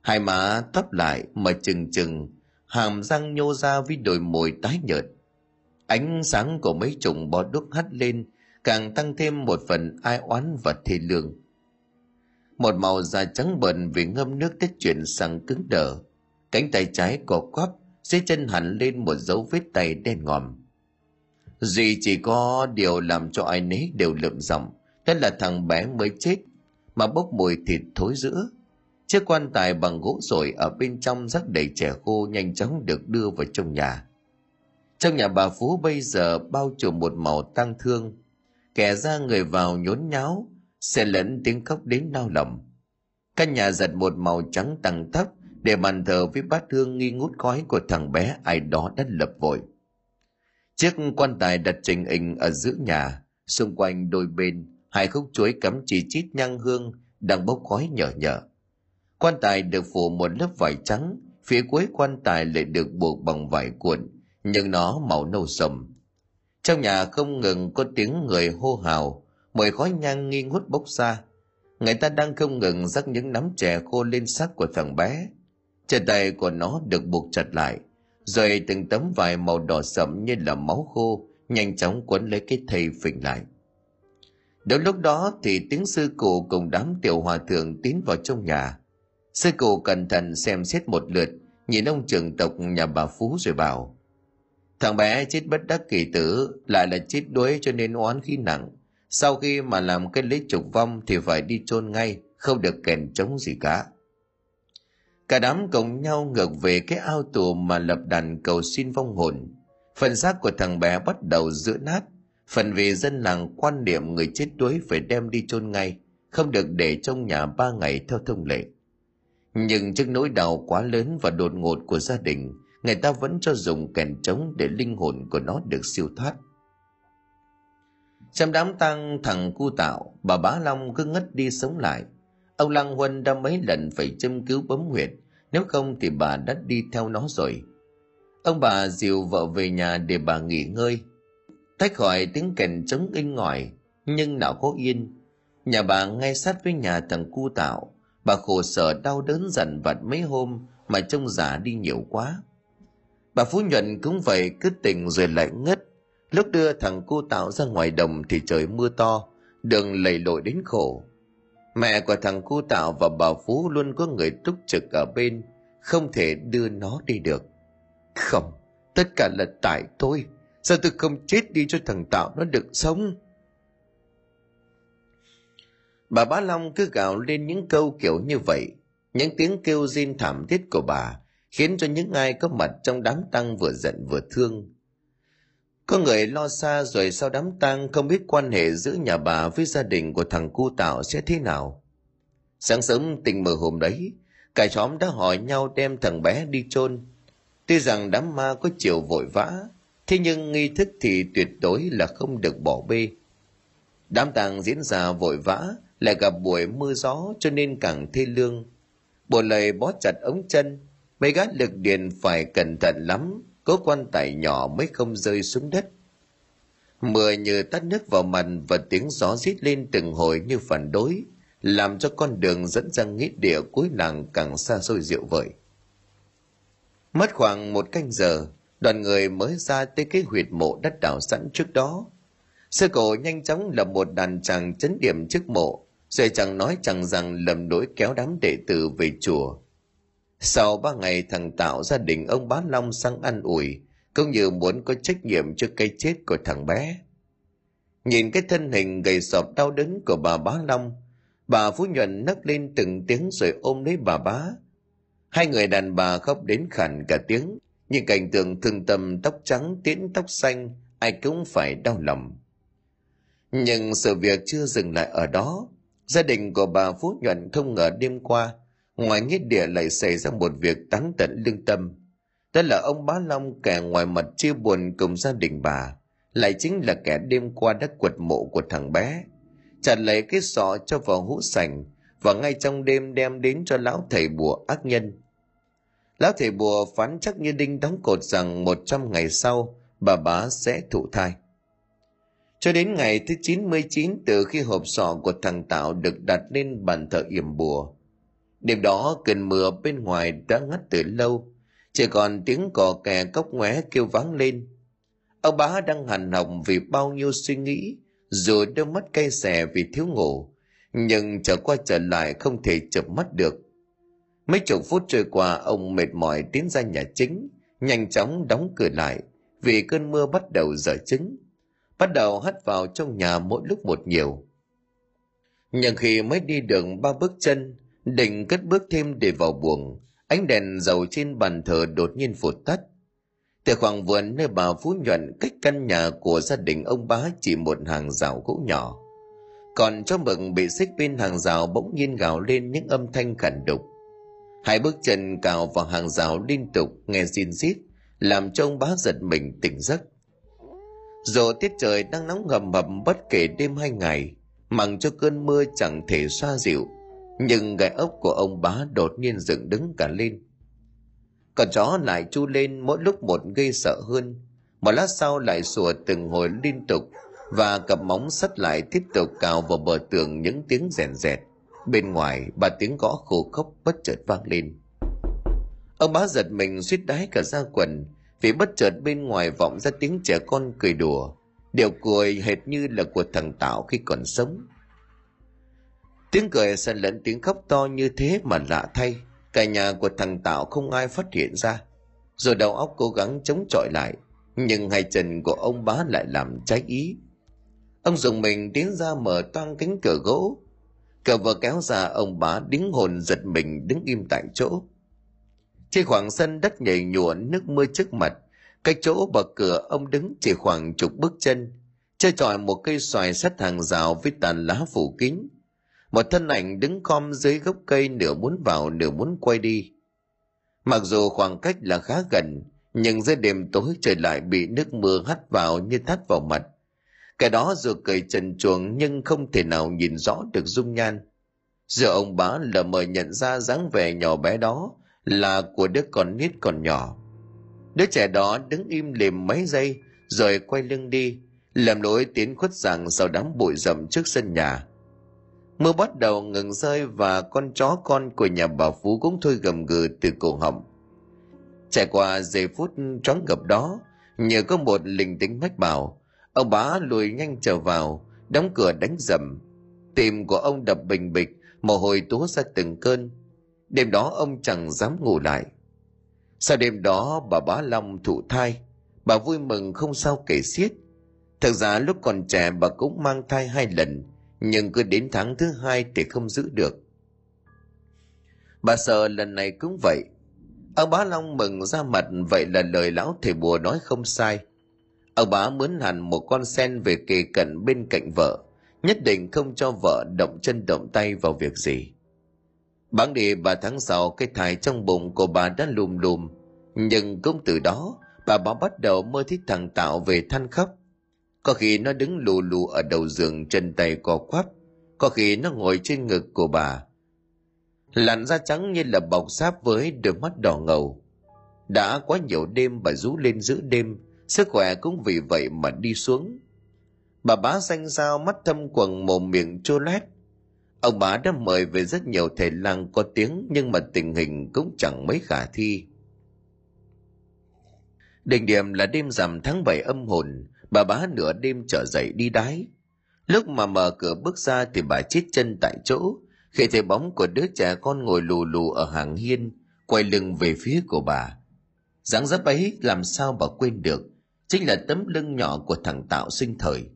Hai má thấp lại mà chừng chừng, hàm răng nhô ra với đôi môi tái nhợt. Ánh sáng của mấy chủng bó đuốc hắt lên, càng tăng thêm một phần ai oán và thê lương. Một màu da trắng bợn vì ngâm nước đã chuyển sang cứng đờ. Cánh tay trái cò quắp dưới chân hẳn lên một dấu vết tay đen ngòm. Duy chỉ có điều làm cho ai nấy đều lượm giọng. Đó là thằng bé mới chết, mà bốc mùi thịt thối rữa chiếc quan tài bằng gỗ rồi ở bên trong rắc đầy trẻ khô nhanh chóng được đưa vào trong nhà. Trong nhà bà phú bây giờ bao trùm một màu tang thương. Kẻ ra người vào nhốn nháo xe lẫn tiếng khóc đến đau lòng. Căn nhà giật một màu trắng tầng thấp để bàn thờ với bát hương nghi ngút khói của thằng bé ai đó đã lập vội. Chiếc quan tài đặt trình hình ở giữa nhà, xung quanh đôi bên, hai khúc chuối cắm chỉ chít nhang hương đang bốc khói nhở nhở. Quan tài được phủ một lớp vải trắng, phía cuối quan tài lại được buộc bằng vải cuộn, nhưng nó màu nâu sầm. Trong nhà không ngừng có tiếng người hô hào, mùi khói nhang nghi ngút bốc ra người ta đang không ngừng rắc những nắm chè khô lên xác của thằng bé chân tay của nó được buộc chặt lại rồi từng tấm vải màu đỏ sẫm như là máu khô nhanh chóng quấn lấy cái thây phình lại đến lúc đó thì tiếng sư cụ cùng đám tiểu hòa thượng tiến vào trong nhà sư cụ cẩn thận xem xét một lượt nhìn ông trưởng tộc nhà bà phú rồi bảo Thằng bé chết bất đắc kỳ tử, lại là chết đuối cho nên oán khí nặng. Sau khi mà làm cái lễ trục vong thì phải đi chôn ngay, không được kèn trống gì cả. Cả đám cùng nhau ngược về cái ao tù mà lập đàn cầu xin vong hồn. Phần xác của thằng bé bắt đầu giữa nát, phần vì dân làng quan niệm người chết đuối phải đem đi chôn ngay, không được để trong nhà ba ngày theo thông lệ. Nhưng trước nỗi đau quá lớn và đột ngột của gia đình, người ta vẫn cho dùng kèn trống để linh hồn của nó được siêu thoát. Trong đám tang thằng cu tạo, bà Bá Long cứ ngất đi sống lại. Ông Lăng Huân đã mấy lần phải châm cứu bấm huyệt, nếu không thì bà đã đi theo nó rồi. Ông bà dìu vợ về nhà để bà nghỉ ngơi. Tách khỏi tiếng kèn trống inh ngòi nhưng nào có yên. Nhà bà ngay sát với nhà thằng cu tạo, bà khổ sở đau đớn dần vặt mấy hôm mà trông già đi nhiều quá. Bà Phú Nhuận cũng vậy cứ tỉnh rồi lại ngất. Lúc đưa thằng cu tạo ra ngoài đồng thì trời mưa to, đường lầy lội đến khổ. Mẹ của thằng cu tạo và bà Phú luôn có người túc trực ở bên, không thể đưa nó đi được. Không, tất cả là tại tôi. Sao tôi không chết đi cho thằng Tạo nó được sống? Bà Bá Long cứ gào lên những câu kiểu như vậy. Những tiếng kêu rên thảm thiết của bà khiến cho những ai có mặt trong đám tang vừa giận vừa thương. Có người lo xa rồi sau đám tang không biết quan hệ giữa nhà bà với gia đình của thằng cu tạo sẽ thế nào. Sáng sớm tình mờ hôm đấy, cả xóm đã hỏi nhau đem thằng bé đi chôn. Tuy rằng đám ma có chiều vội vã, thế nhưng nghi thức thì tuyệt đối là không được bỏ bê. Đám tang diễn ra vội vã, lại gặp buổi mưa gió cho nên càng thê lương. Bộ lầy bó chặt ống chân, mấy gã lực điện phải cẩn thận lắm, cố quan tài nhỏ mới không rơi xuống đất. Mưa như tắt nước vào mặt và tiếng gió rít lên từng hồi như phản đối, làm cho con đường dẫn ra nghĩa địa cuối làng càng xa xôi rượu vời. Mất khoảng một canh giờ, đoàn người mới ra tới cái huyệt mộ đất đảo sẵn trước đó. Sư cổ nhanh chóng lập một đàn tràng chấn điểm trước mộ, rồi chẳng nói chẳng rằng lầm đối kéo đám đệ tử về chùa. Sau ba ngày thằng Tạo gia đình ông Bá Long sang ăn ủi, cũng như muốn có trách nhiệm cho cái chết của thằng bé. Nhìn cái thân hình gầy sọp đau đớn của bà Bá Long, bà Phú Nhuận nấc lên từng tiếng rồi ôm lấy bà bá. Hai người đàn bà khóc đến khản cả tiếng, nhưng cảnh tượng thương tâm tóc trắng tiến tóc xanh, ai cũng phải đau lòng. Nhưng sự việc chưa dừng lại ở đó, Gia đình của bà Phú Nhuận không ngờ đêm qua, ngoài nghĩa địa lại xảy ra một việc tán tận lương tâm. Đó là ông Bá Long kẻ ngoài mặt chia buồn cùng gia đình bà, lại chính là kẻ đêm qua đã quật mộ của thằng bé. Chặt lấy cái sọ cho vào hũ sành và ngay trong đêm đem đến cho lão thầy bùa ác nhân. Lão thầy bùa phán chắc như đinh đóng cột rằng một trăm ngày sau bà bá sẽ thụ thai. Cho đến ngày thứ 99 từ khi hộp sọ của thằng Tạo được đặt lên bàn thờ yểm bùa. Đêm đó cơn mưa bên ngoài đã ngắt từ lâu, chỉ còn tiếng cò kè cốc ngoé kêu vắng lên. Ông bá đang hành học vì bao nhiêu suy nghĩ, rồi đôi mắt cay xè vì thiếu ngủ, nhưng trở qua trở lại không thể chợp mắt được. Mấy chục phút trôi qua ông mệt mỏi tiến ra nhà chính, nhanh chóng đóng cửa lại vì cơn mưa bắt đầu dở trứng bắt đầu hắt vào trong nhà mỗi lúc một nhiều. Nhưng khi mới đi đường ba bước chân, định cất bước thêm để vào buồng, ánh đèn dầu trên bàn thờ đột nhiên phụt tắt. Từ khoảng vườn nơi bà Phú Nhuận cách căn nhà của gia đình ông bá chỉ một hàng rào gỗ nhỏ. Còn trong mực bị xích bên hàng rào bỗng nhiên gào lên những âm thanh khản đục. Hai bước chân cào vào hàng rào liên tục nghe xin xít, làm cho ông bá giật mình tỉnh giấc. Dù tiết trời đang nóng ngầm mập bất kể đêm hay ngày, mặc cho cơn mưa chẳng thể xoa dịu, nhưng gai ốc của ông bá đột nhiên dựng đứng cả lên. Con chó lại chu lên mỗi lúc một gây sợ hơn, một lát sau lại sủa từng hồi liên tục và cặp móng sắt lại tiếp tục cào vào bờ tường những tiếng rèn rẹt. Bên ngoài, ba tiếng gõ khô khốc bất chợt vang lên. Ông bá giật mình suýt đái cả ra quần, vì bất chợt bên ngoài vọng ra tiếng trẻ con cười đùa điều cười hệt như là của thằng tạo khi còn sống tiếng cười xen lẫn tiếng khóc to như thế mà lạ thay. Cả nhà của thằng tạo không ai phát hiện ra. Rồi đầu óc cố gắng chống chọi lại, nhưng hai chân của ông bá lại làm trái ý. Ông dùng mình tiến ra mở toang cánh cửa gỗ. Cửa vừa kéo ra, ông bá đứng hồn giật mình đứng im tại chỗ. Trên khoảng sân đất nhảy nhụa nước mưa trước mặt. Cách chỗ bậc cửa ông đứng chỉ khoảng chục bước chân, chơi trọi một cây xoài sắt hàng rào với tàn lá phủ kính một thân ảnh đứng khom dưới gốc cây nửa muốn vào nửa muốn quay đi. Mặc dù khoảng cách là khá gần, nhưng dưới đêm tối trời lại bị nước mưa hắt vào như thắt vào mặt. Cái đó dù cười trần chuồng nhưng không thể nào nhìn rõ được dung nhan. Giờ ông bá lờ mờ nhận ra dáng vẻ nhỏ bé đó là của đứa con nít còn nhỏ. Đứa trẻ đó đứng im lìm mấy giây, rồi quay lưng đi làm lối tiến khuất rằng sau đám bụi rậm trước sân nhà mưa bắt đầu ngừng rơi và con chó con của nhà bà phú cũng thôi gầm gừ từ cổ họng. Trải qua giây phút choáng ngập đó, nhờ có một linh tính mách bảo, ông bá lùi nhanh trở vào, đóng cửa đánh rầm tim của ông đập bình bịch, mồ hôi túa ra từng cơn. Đêm đó ông chẳng dám ngủ lại. Sau đêm đó, bà bá long thụ thai. Bà vui mừng không sao kể xiết. Thật ra lúc còn trẻ, bà cũng mang thai hai lần nhưng cứ đến tháng thứ hai thì không giữ được. Bà sợ lần này cũng vậy. Ông bá long mừng ra mặt, vậy là lời lão thầy bùa nói không sai. Ông bá mướn hẳn một con sen về kề cận bên cạnh vợ, nhất định không cho vợ động chân động tay vào việc gì. Bán đi ba tháng sau, cái thai trong bụng của bà đã lùm lùm. Nhưng cũng từ đó, bà bảo bắt đầu mơ thấy thằng tạo về than khóc có khi nó đứng lù lù ở đầu giường chân tay co quắp, có khi nó ngồi trên ngực của bà. Làn da trắng như là bọc sáp với đôi mắt đỏ ngầu. Đã quá nhiều đêm bà rú lên giữa đêm, sức khỏe cũng vì vậy mà đi xuống. Bà bá xanh sao mắt thâm quầng mồm miệng chô lét. Ông bá đã mời về rất nhiều thầy lang có tiếng, nhưng mà tình hình cũng chẳng mấy khả thi. Đỉnh điểm là đêm rằm tháng 7 âm hồn bà bá nửa đêm trở dậy đi đái. Lúc mà mở cửa bước ra thì bà chết chân tại chỗ. Khi thấy bóng của đứa trẻ con ngồi lù lù ở hàng hiên, quay lưng về phía của bà. Dáng dấp ấy làm sao bà quên được? Chính là tấm lưng nhỏ của thằng tạo sinh thời.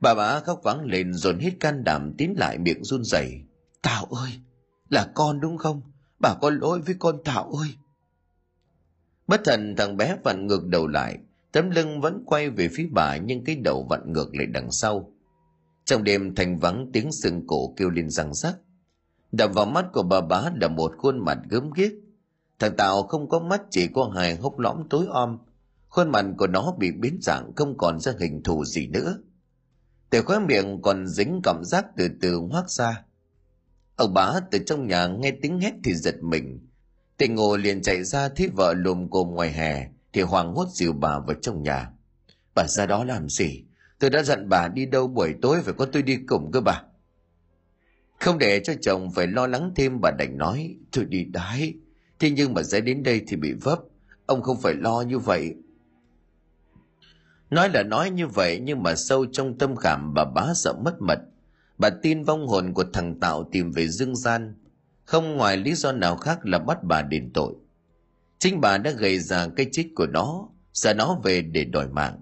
Bà bá khóc vắng lên dồn hết can đảm tiến lại miệng run rẩy. Tạo ơi, là con đúng không? Bà có lỗi với con tạo ơi. Bất thần thằng bé vặn ngược đầu lại tấm lưng vẫn quay về phía bà nhưng cái đầu vặn ngược lại đằng sau. Trong đêm thành vắng, tiếng sừng cổ kêu lên răng rắc. Đập vào mắt của bà bá là một khuôn mặt gớm ghiếc. Thằng tạo không có mắt, chỉ có hai hốc lõm tối om. Khuôn mặt của nó bị biến dạng, không còn ra hình thù gì nữa. Từ khóe miệng còn dính cảm giác từ từ hoác ra. Ông bá từ trong nhà nghe tiếng hét thì giật mình. Tình ngồi liền chạy ra thấy vợ lùm cồm ngoài hè thì hoàng hốt dìu bà vào trong nhà. Bà ra đó làm gì? Tôi đã dặn bà đi đâu buổi tối phải có tôi đi cùng cơ bà. Không để cho chồng phải lo lắng thêm, bà đành nói, tôi đi đái. Thế nhưng mà sẽ đến đây thì bị vấp. Ông không phải lo như vậy. Nói là nói như vậy, nhưng mà sâu trong tâm khảm bà bá sợ mất mật. Bà tin vong hồn của thằng tạo tìm về dương gian. Không ngoài lý do nào khác là bắt bà đền tội chính bà đã gây ra cái chết của nó ra nó về để đòi mạng.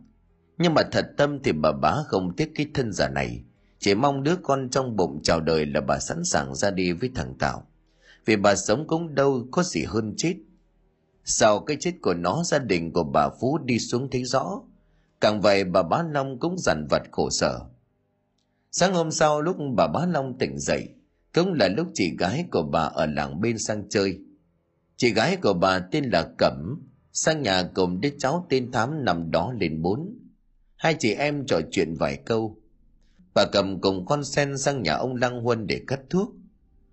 Nhưng mà thật tâm thì bà bá không tiếc cái thân giả này. Chỉ mong đứa con trong bụng chào đời là bà sẵn sàng ra đi với thằng tạo. Vì bà sống cũng đâu có gì hơn chết. Sau cái chết của nó, gia đình của bà phú đi xuống thấy rõ. Càng vậy bà bá long cũng dằn vặt khổ sở. Sáng hôm sau lúc bà bá long tỉnh dậy, cũng là lúc chị gái của bà ở làng bên sang chơi chị gái của bà tên là cẩm, sang nhà cùng đứa cháu tên thám nằm đó lên bốn. Hai chị em trò chuyện vài câu. Bà cầm cùng con sen sang nhà ông lăng huân để cắt thuốc.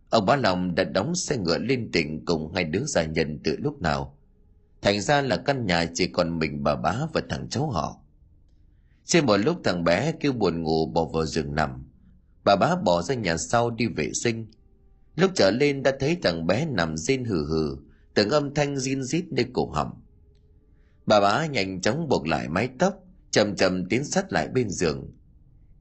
Ông bá lòng đã đóng xe ngựa lên tỉnh cùng hai đứa gia nhân từ lúc nào. Thành ra là căn nhà chỉ còn mình bà bá và thằng cháu họ. Trên một lúc thằng bé kêu buồn ngủ bỏ vào giường nằm. Bà bá bỏ ra nhà sau đi vệ sinh. Lúc trở lên đã thấy thằng bé nằm rên hừ hừ từng âm thanh zin rít nơi cổ họng. Bà bá nhanh chóng buộc lại mái tóc, chậm chậm tiến sát lại bên giường.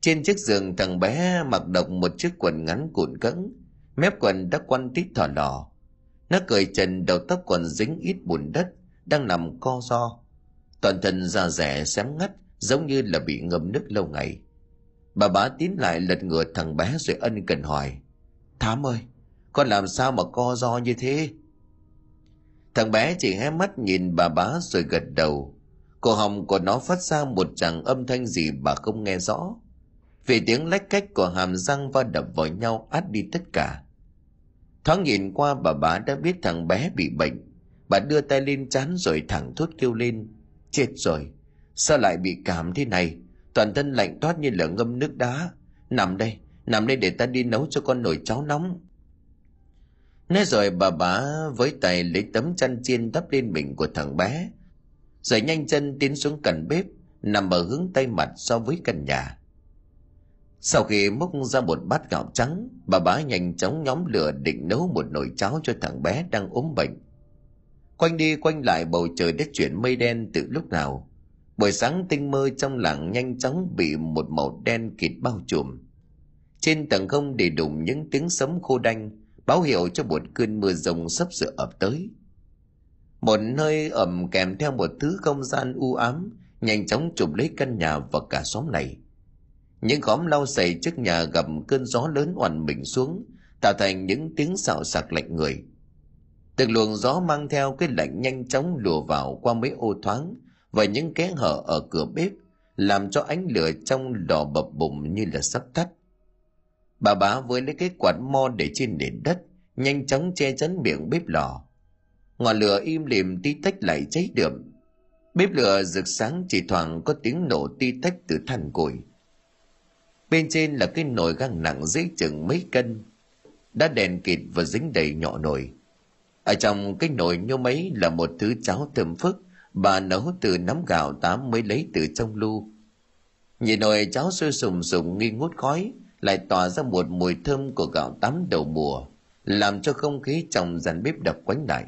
Trên chiếc giường, thằng bé mặc độc một chiếc quần ngắn cụn cẫng, mép quần đã quăn tít thỏ lò. Nó cười trần đầu tóc còn dính ít bùn đất, đang nằm co ro. Toàn thân da rẻ xém ngắt, giống như là bị ngâm nước lâu ngày. Bà bá tiến lại lật ngửa thằng bé rồi ân cần hỏi. Thám ơi, con làm sao mà co do như thế? Thằng bé chỉ hé mắt nhìn bà bá rồi gật đầu. Cổ họng của nó phát ra một chàng âm thanh gì bà không nghe rõ. Vì tiếng lách cách của hàm răng va đập vào nhau át đi tất cả. Thoáng nhìn qua, bà bá đã biết thằng bé bị bệnh. Bà đưa tay lên chán rồi thẳng thốt kêu lên, chết rồi, sao lại bị cảm thế này? Toàn thân lạnh toát như là ngâm nước đá. Nằm đây nằm đây để ta đi nấu cho con nồi cháo nóng. Nói rồi bà bá với tay lấy tấm chăn chiên đắp lên mình của thằng bé. Rồi nhanh chân tiến xuống cạnh bếp, nằm ở hướng tây mặt so với căn nhà. Sau khi múc ra một bát gạo trắng, bà bá nhanh chóng nhóm lửa định nấu một nồi cháo cho thằng bé đang ốm bệnh. Quanh đi quanh lại, bầu trời đã chuyển mây đen từ lúc nào. Buổi sáng tinh mơ trong làng nhanh chóng bị một màu đen kịt bao trùm. Trên tầng không để đụng những tiếng sấm khô đanh báo hiệu cho một cơn mưa rồng sắp sửa ập tới. Một nơi ẩm kèm theo một thứ không gian u ám, nhanh chóng chụp lấy căn nhà và cả xóm này. Những khóm lau sầy trước nhà gặp cơn gió lớn oằn mình xuống, tạo thành những tiếng xạo sạc lạnh người. Từng luồng gió mang theo cái lạnh nhanh chóng lùa vào qua mấy ô thoáng và những kẽ hở ở cửa bếp, làm cho ánh lửa trong lò bập bùng như là sắp tắt bà bá với lấy cái quạt mo để trên nền đất, nhanh chóng che chắn miệng bếp lò. Ngọn lửa im lìm tí tách lại cháy đượm. Bếp lửa rực sáng chỉ thoảng có tiếng nổ tí tách từ than củi. Bên trên là cái nồi gang nặng dưới chừng mấy cân, đã đèn kịt và dính đầy nhỏ nồi. Ở trong cái nồi nhô mấy là một thứ cháo thơm phức, bà nấu từ nắm gạo tám mới lấy từ trong lu. Nhìn nồi cháo sôi sùng sùng nghi ngút khói lại tỏa ra một mùi thơm của gạo tắm đầu mùa, làm cho không khí trong gian bếp đập quánh lại.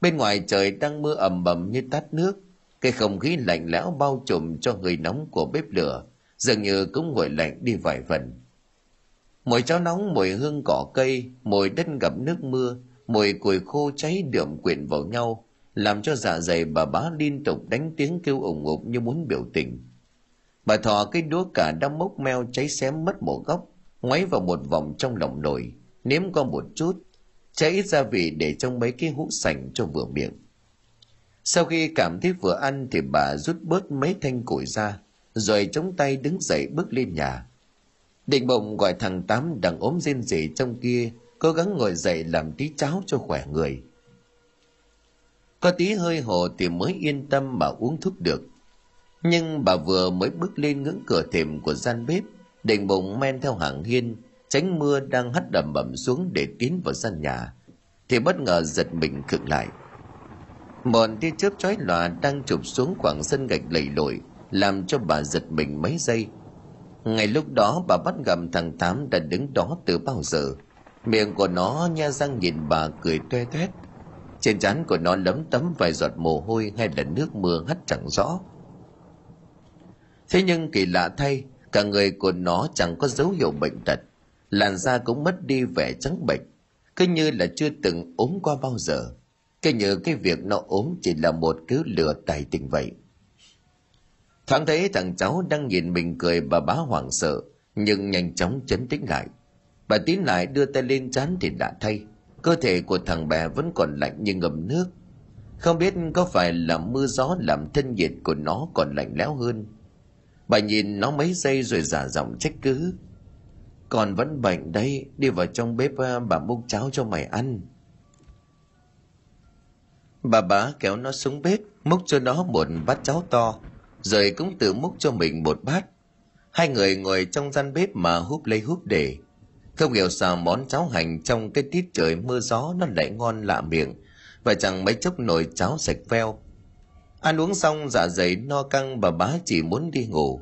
Bên ngoài trời đang mưa ầm ầm như tát nước, cái không khí lạnh lẽo bao trùm cho người nóng của bếp lửa, dường như cũng nguội lạnh đi vài phần. Mùi cháo nóng, mùi hương cỏ cây, mùi đất gặp nước mưa, mùi củi khô cháy đượm quyện vào nhau, làm cho dạ dày bà bá liên tục đánh tiếng kêu ủng ục như muốn biểu tình bà thò cái đũa cả đã mốc meo cháy xém mất một góc, ngoáy vào một vòng trong lòng nồi, nếm qua một chút, cháy ít gia vị để trong mấy cái hũ sành cho vừa miệng. Sau khi cảm thấy vừa ăn thì bà rút bớt mấy thanh củi ra, rồi chống tay đứng dậy bước lên nhà. Định bụng gọi thằng tám đang ốm rên rỉ trong kia, cố gắng ngồi dậy làm tí cháo cho khỏe người. Có tí hơi hồ thì mới yên tâm mà uống thuốc được nhưng bà vừa mới bước lên ngưỡng cửa thềm của gian bếp định bụng men theo hàng hiên, tránh mưa đang hắt đầm bầm xuống để tiến vào gian nhà, thì bất ngờ giật mình khựng lại. Một tia chớp chói lòa đang chụp xuống khoảng sân gạch lầy lội, làm cho bà giật mình mấy giây. Ngay lúc đó, bà bắt gặp thằng tám đã đứng đó từ bao giờ. Miệng của nó nha răng nhìn bà cười toe toét. Trên trán của nó lấm tấm vài giọt mồ hôi hay là nước mưa hắt chẳng rõ thế nhưng kỳ lạ thay, cả người của nó chẳng có dấu hiệu bệnh tật. Làn da cũng mất đi vẻ trắng bệch, cứ như là chưa từng ốm qua bao giờ. Cứ như cái việc nó ốm chỉ là một cứu lừa tài tình vậy. Thoáng thấy thằng cháu đang nhìn mình cười bà bá hoảng sợ, nhưng nhanh chóng chấn tĩnh lại. Bà tín lại đưa tay lên chán thì đã thay, cơ thể của thằng bé vẫn còn lạnh như ngầm nước. Không biết có phải là mưa gió làm thân nhiệt của nó còn lạnh lẽo hơn bà nhìn nó mấy giây rồi giả giọng trách cứ. Còn vẫn bệnh đấy, đi vào trong bếp à, bà múc cháo cho mày ăn. Bà bá kéo nó xuống bếp, múc cho nó một bát cháo to, rồi cũng tự múc cho mình một bát. Hai người ngồi trong gian bếp mà húp lấy húp để. Không hiểu sao món cháo hành trong cái tiết trời mưa gió nó lại ngon lạ miệng, và chẳng mấy chốc nồi cháo sạch veo ăn uống xong dạ dày no căng bà bá chỉ muốn đi ngủ.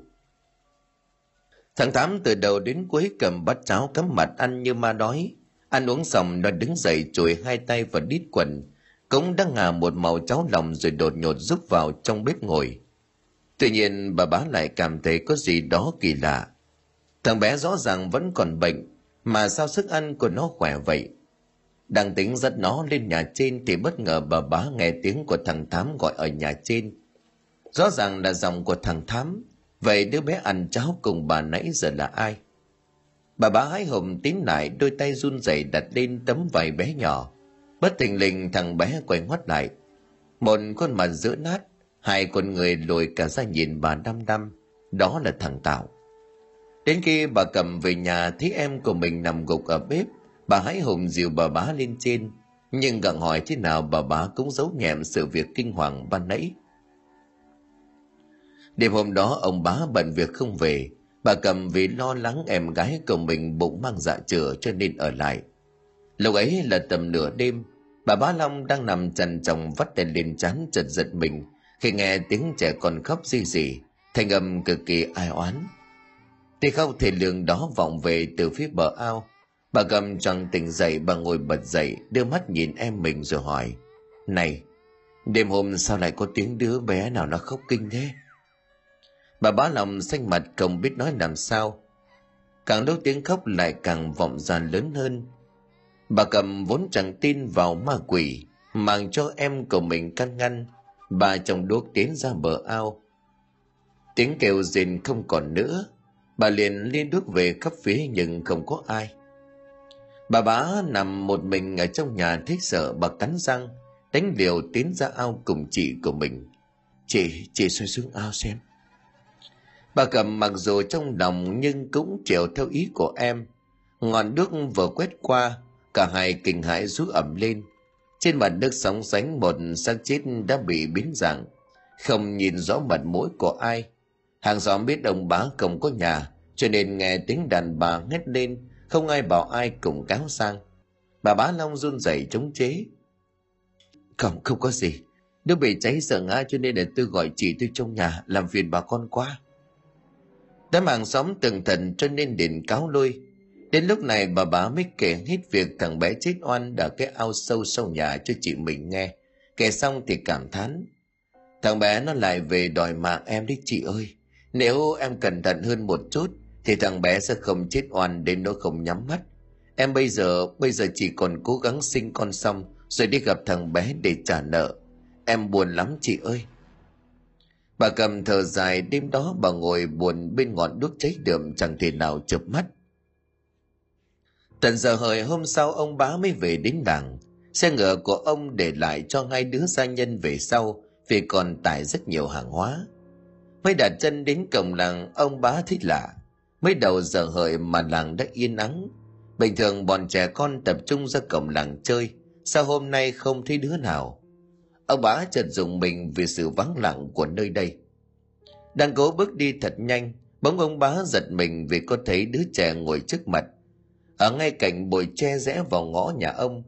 Thằng tám từ đầu đến cuối cầm bát cháo cắm mặt ăn như ma đói. Ăn uống xong, nó đứng dậy chùi hai tay vào đít quần. Cũng đang ngà một màu cháo lòng rồi đột nhột rút vào trong bếp ngồi. Tuy nhiên, bà bá lại cảm thấy có gì đó kỳ lạ. Thằng bé rõ ràng vẫn còn bệnh, mà sao sức ăn của nó khỏe vậy? Đang tính dắt nó lên nhà trên thì bất ngờ bà bá nghe tiếng của thằng thám gọi ở nhà trên Rõ ràng là giọng của thằng Thám. Vậy đứa bé ăn cháo cùng bà nãy giờ là ai? Bà bá hái hùng tín lại đôi tay run rẩy đặt lên tấm vải bé nhỏ. Bất tình lình thằng bé quay ngoắt lại. Một khuôn mặt giữa nát, hai con người lùi cả ra nhìn bà đăm đăm. Đó là thằng Tạo. Đến khi bà cầm về nhà thấy em của mình nằm gục ở bếp, bà hãy hùng dìu bà bá lên trên. Nhưng gặng hỏi thế nào bà bá cũng giấu nhẹm sự việc kinh hoàng ban nãy. Đêm hôm đó ông bá bận việc không về, bà cầm vì lo lắng em gái của mình bụng mang dạ chữa cho nên ở lại. Lúc ấy là tầm nửa đêm, bà bá Long đang nằm trần tròng vắt đèn lên chán chật giật mình khi nghe tiếng trẻ con khóc gì gì, thanh âm cực kỳ ai oán. Tiếng khóc thể lường đó vọng về từ phía bờ ao. Bà cầm choàng tỉnh dậy bà ngồi bật dậy đưa mắt nhìn em mình rồi hỏi Này, đêm hôm sao lại có tiếng đứa bé nào nó khóc kinh thế? Bà bá lòng xanh mặt không biết nói làm sao. Càng lúc tiếng khóc lại càng vọng ra lớn hơn. Bà cầm vốn chẳng tin vào ma quỷ, mang cho em của mình căn ngăn. Bà chồng đuốc tiến ra bờ ao. Tiếng kêu rền không còn nữa. Bà liền liên đuốc về khắp phía nhưng không có ai. Bà bá nằm một mình ở trong nhà thấy sợ bà cắn răng, đánh liều tiến ra ao cùng chị của mình. Chị, chị xoay xuống ao xem. Bà cầm mặc dù trong lòng nhưng cũng chịu theo ý của em. Ngọn nước vừa quét qua, cả hai kinh hãi rú ẩm lên. Trên mặt nước sóng sánh một xác chết đã bị biến dạng, không nhìn rõ mặt mũi của ai. Hàng xóm biết ông bá không có nhà, cho nên nghe tiếng đàn bà hét lên, không ai bảo ai cùng cáo sang. Bà bá Long run rẩy chống chế. Không, không có gì. Nếu bị cháy sợ ngã cho nên là tôi gọi chị tôi trong nhà, làm phiền bà con quá. Đám hàng xóm từng thần cho nên điện cáo lui. Đến lúc này bà bá mới kể hết việc thằng bé chết oan ở cái ao sâu sau nhà cho chị mình nghe. Kể xong thì cảm thán. Thằng bé nó lại về đòi mạng em đấy chị ơi. Nếu em cẩn thận hơn một chút thì thằng bé sẽ không chết oan đến nó không nhắm mắt. Em bây giờ, bây giờ chỉ còn cố gắng sinh con xong rồi đi gặp thằng bé để trả nợ. Em buồn lắm chị ơi. Bà cầm thở dài đêm đó bà ngồi buồn bên ngọn đuốc cháy đượm chẳng thể nào chợp mắt. Tận giờ hời hôm sau ông bá mới về đến đảng. Xe ngựa của ông để lại cho hai đứa gia nhân về sau vì còn tải rất nhiều hàng hóa. Mới đặt chân đến cổng làng ông bá thích lạ. Mới đầu giờ hợi mà làng đã yên ắng. Bình thường bọn trẻ con tập trung ra cổng làng chơi. Sao hôm nay không thấy đứa nào? Ông bá chợt dùng mình vì sự vắng lặng của nơi đây. Đang cố bước đi thật nhanh, bỗng ông bá giật mình vì có thấy đứa trẻ ngồi trước mặt. Ở ngay cạnh bồi tre rẽ vào ngõ nhà ông.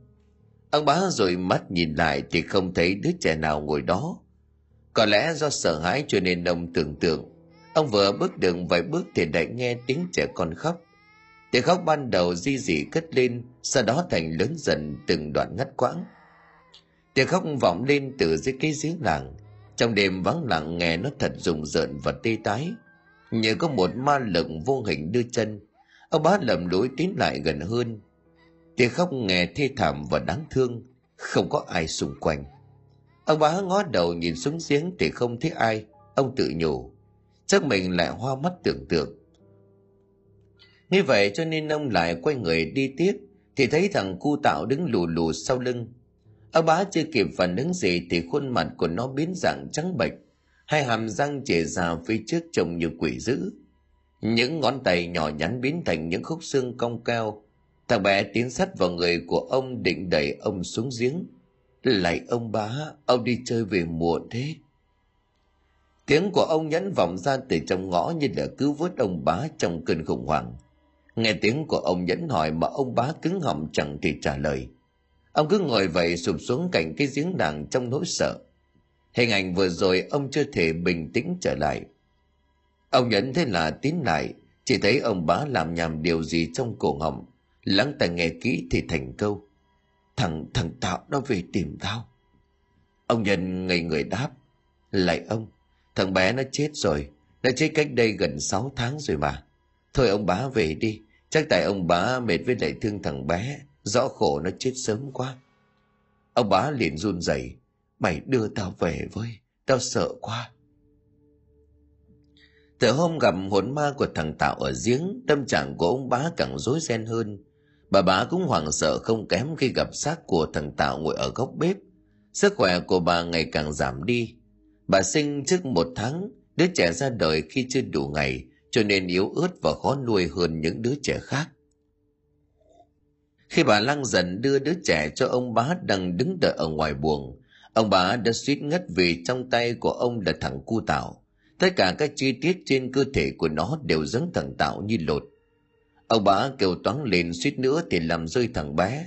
Ông bá rồi mắt nhìn lại thì không thấy đứa trẻ nào ngồi đó. Có lẽ do sợ hãi cho nên ông tưởng tượng. Ông vừa bước đường vài bước thì lại nghe tiếng trẻ con khóc. Tiếng khóc ban đầu di dị cất lên, sau đó thành lớn dần từng đoạn ngắt quãng. Tiếng khóc vọng lên từ dưới cái giếng làng. Trong đêm vắng lặng nghe nó thật rùng rợn và tê tái. Như có một ma lực vô hình đưa chân. Ông bá lầm lối tiến lại gần hơn. Tiếng khóc nghe thê thảm và đáng thương. Không có ai xung quanh. Ông bá ngó đầu nhìn xuống giếng thì không thấy ai. Ông tự nhủ. Chắc mình lại hoa mắt tưởng tượng. Như vậy cho nên ông lại quay người đi tiếp thì thấy thằng cu tạo đứng lù lù sau lưng Ông bá chưa kịp phản ứng gì thì khuôn mặt của nó biến dạng trắng bệch, hai hàm răng chề ra phía trước trông như quỷ dữ. Những ngón tay nhỏ nhắn biến thành những khúc xương cong cao. Thằng bé tiến sát vào người của ông định đẩy ông xuống giếng. Lại ông bá, ông đi chơi về muộn thế. Tiếng của ông nhẫn vọng ra từ trong ngõ như là cứu vớt ông bá trong cơn khủng hoảng. Nghe tiếng của ông nhẫn hỏi mà ông bá cứng họng chẳng thể trả lời. Ông cứ ngồi vậy sụp xuống cạnh cái giếng đàng trong nỗi sợ. Hình ảnh vừa rồi ông chưa thể bình tĩnh trở lại. Ông nhẫn thế là tín lại, chỉ thấy ông bá làm nhầm điều gì trong cổ họng. Lắng tai nghe kỹ thì thành câu. Thằng, thằng Tạo nó về tìm tao. Ông nhân ngây người đáp. Lại ông, thằng bé nó chết rồi. Nó chết cách đây gần 6 tháng rồi mà. Thôi ông bá về đi. Chắc tại ông bá mệt với lại thương thằng bé Rõ khổ nó chết sớm quá. Ông bá liền run rẩy, mày đưa tao về với, tao sợ quá. từ hôm gặp hồn ma của thằng tạo ở giếng tâm trạng của ông bá càng rối ren hơn bà bá cũng hoảng sợ không kém khi gặp xác của thằng tạo ngồi ở góc bếp sức khỏe của bà ngày càng giảm đi bà sinh trước một tháng, đứa trẻ ra đời khi chưa đủ ngày, cho nên yếu ớt và khó nuôi hơn những đứa trẻ khác. Khi bà lăng dần đưa đứa trẻ cho ông bá đang đứng đợi ở ngoài buồng, ông bá đã suýt ngất vì trong tay của ông là thằng cu tạo tất cả các chi tiết trên cơ thể của nó đều giống thằng tạo như lột. Ông bá kêu toáng lên suýt nữa thì làm rơi thằng bé.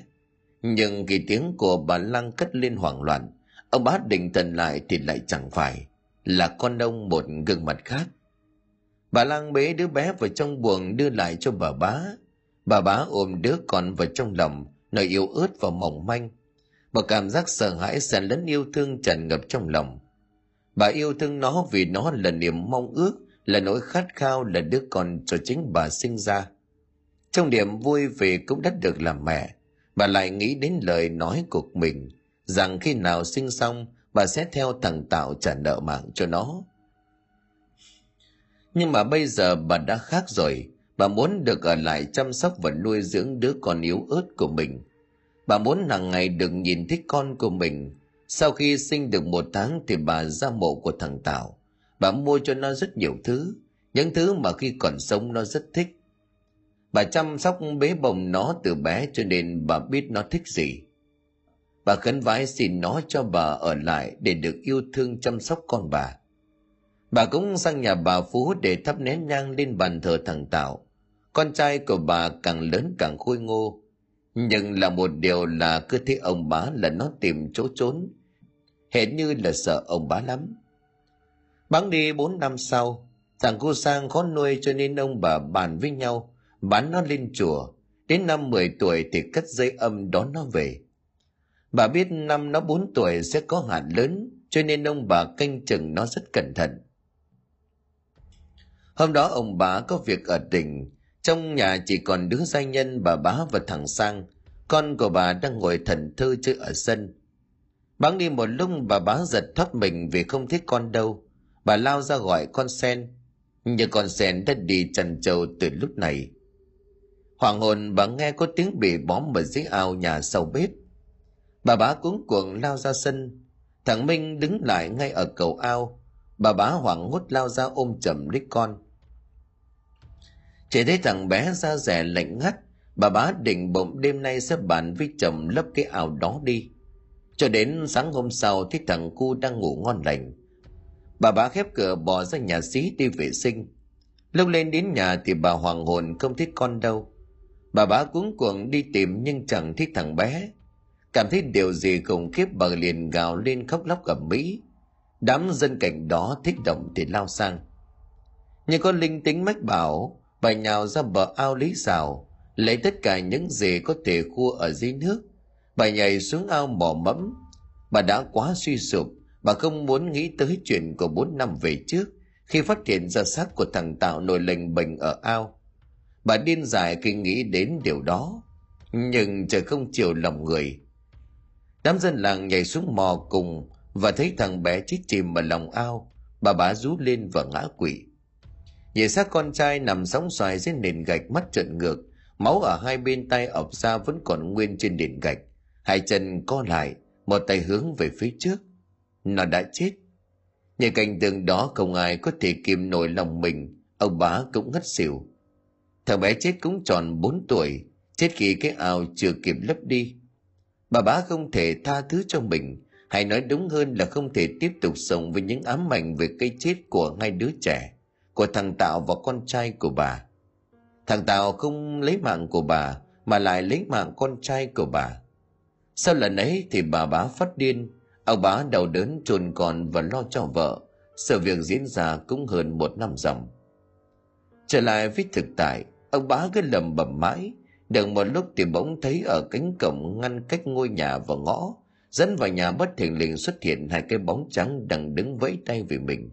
Nhưng khi tiếng của bà lăng cất lên hoảng loạn ông bá định thần lại thì lại chẳng phải là con ông một gương mặt khác. Bà lăng bế đứa bé vào trong buồng đưa lại cho bà bá. Bà bá ôm đứa con vào trong lòng nơi yếu ớt và mỏng manh. Một cảm giác sợ hãi xen lẫn yêu thương tràn ngập trong lòng. Bà yêu thương nó vì nó là niềm mong ước, là nỗi khát khao là đứa con cho chính bà sinh ra. Trong niềm vui về cũng đã được làm mẹ, bà lại nghĩ đến lời nói của mình rằng khi nào sinh xong, bà sẽ theo thằng tạo trả nợ mạng cho nó. Nhưng mà bây giờ bà đã khác rồi. Bà muốn được ở lại chăm sóc và nuôi dưỡng đứa con yếu ớt của mình. Bà muốn hàng ngày được nhìn thấy con của mình. Sau khi sinh được một tháng thì bà ra mộ của thằng Tạo. bà mua cho nó rất nhiều thứ. Những thứ mà khi còn sống nó rất thích. Bà chăm sóc bế bồng nó từ bé cho nên bà biết nó thích gì bà khấn vái xin nó cho bà ở lại để được yêu thương chăm sóc con bà. Bà cũng sang nhà bà phú để thắp nén nhang lên bàn thờ thằng tạo, con trai của bà càng lớn càng khôi ngô. Nhưng là một điều là cứ thấy ông bá là nó tìm chỗ trốn. Hệt như là sợ ông bá lắm. Bắn đi bốn năm sau thằng cô sang khó nuôi cho nên ông bà bàn với nhau bán nó lên chùa. Đến năm 10 tuổi thì cất dây âm đón nó về bà biết năm nó 4 tuổi sẽ có hạn lớn, cho nên ông bà canh chừng nó rất cẩn thận. Hôm đó ông bà có việc ở tỉnh. Trong nhà chỉ còn đứa gia nhân, bà bá và thằng sang. Con của bà đang ngồi thần thơ chơi ở sân. Bắn đi một lúc, bà bá giật thoát mình vì không thích con đâu. Bà lao ra gọi con sen. Nhưng con sen đã đi trần trầu từ lúc này. Hoàng hồn bà nghe có tiếng bị bóm ở dưới ao nhà sau bếp bà bá cuống cuồng lao ra sân. Thằng minh đứng lại ngay ở cầu ao. Bà bá hoảng hốt lao ra ôm chầm lấy con. Chỉ thấy thằng bé da rẻ lạnh ngắt, bà bá định bụng đêm nay sẽ bàn với chồng lấp cái ao đó đi. Cho đến sáng hôm sau thấy thằng cu đang ngủ ngon lành. Bà bá khép cửa bỏ ra nhà xí đi vệ sinh. Lúc lên đến nhà thì bà hoàng hồn không thích con đâu. Bà bá cuống cuồng đi tìm nhưng chẳng thấy thằng bé cảm thấy điều gì khủng khiếp bà liền gào lên khóc lóc gầm mỹ đám dân cảnh đó thích động thì lao sang. Nhưng con linh tính mách bảo bà nhào ra bờ ao lý xào, lấy tất cả những gì có thể khua ở dưới nước. Bà nhảy xuống ao mò mẫm. Bà đã quá suy sụp, bà không muốn nghĩ tới chuyện của bốn năm về trước, khi phát hiện ra xác của thằng tạo nổi lệnh bệnh ở ao. Bà điên dại khi nghĩ đến điều đó. Nhưng trời không chiều lòng người đám dân làng nhảy xuống mò cùng và thấy thằng bé chết chìm ở lòng ao, bà bá rú lên và ngã quỵ. Nhìn xác con trai nằm sóng xoài dưới nền gạch mắt trợn ngược, máu ở hai bên tay ọc ra vẫn còn nguyên trên nền gạch. Hai chân co lại, một tay hướng về phía trước. Nó đã chết. Nhìn cảnh tượng đó không ai có thể kìm nổi lòng mình, ông bá cũng ngất xỉu. Thằng bé chết cũng tròn bốn tuổi, chết khi cái ao chưa kịp lấp đi bà bá không thể tha thứ cho mình. Hay nói đúng hơn là không thể tiếp tục sống với những ám ảnh về cây chết của hai đứa trẻ, của thằng tạo và con trai của bà. Thằng tạo không lấy mạng của bà, mà lại lấy mạng con trai của bà. Sau lần ấy thì bà bá phát điên. Ông bá đau đớn, chôn con và lo cho vợ. Sự việc diễn ra cũng hơn một năm dòng. Trở lại với thực tại, ông bá cứ lầm bầm mãi được một lúc thì bỗng thấy ở cánh cổng ngăn cách ngôi nhà và ngõ, dẫn vào nhà bất thình lình xuất hiện hai cái bóng trắng đang đứng vẫy tay về mình.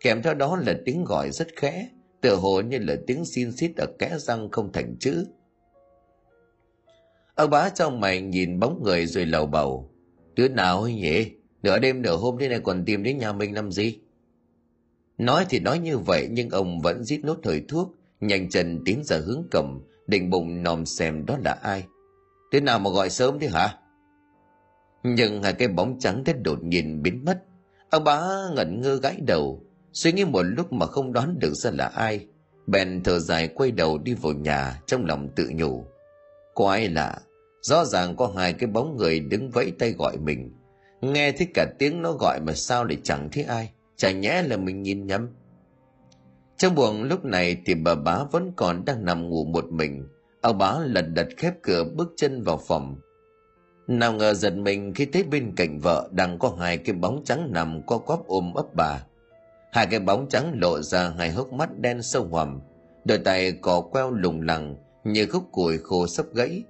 Kèm theo đó là tiếng gọi rất khẽ, tựa hồ như là tiếng xin xít ở kẽ răng không thành chữ. Ông bá trong mày nhìn bóng người rồi lầu bầu. Đứa nào ấy nhỉ? Nửa đêm nửa hôm thế này còn tìm đến nhà mình làm gì? Nói thì nói như vậy nhưng ông vẫn rít nốt thời thuốc, nhanh chân tiến ra hướng cầm định bụng nòm xem đó là ai. Thế nào mà gọi sớm thế hả? Nhưng hai cái bóng trắng thế đột nhiên biến mất. Ông bá ngẩn ngơ gãi đầu, suy nghĩ một lúc mà không đoán được ra là ai. Bèn thở dài quay đầu đi vào nhà trong lòng tự nhủ. Có ai lạ? Rõ ràng có hai cái bóng người đứng vẫy tay gọi mình. Nghe thấy cả tiếng nó gọi mà sao lại chẳng thấy ai? Chả nhẽ là mình nhìn nhầm? Trong buồng lúc này thì bà bá vẫn còn đang nằm ngủ một mình. Ông bá lật đật khép cửa bước chân vào phòng. Nào ngờ giật mình khi thấy bên cạnh vợ đang có hai cái bóng trắng nằm co quắp ôm ấp bà. Hai cái bóng trắng lộ ra hai hốc mắt đen sâu hoằm đôi tay cò queo lùng lằng như khúc củi khô sắp gãy.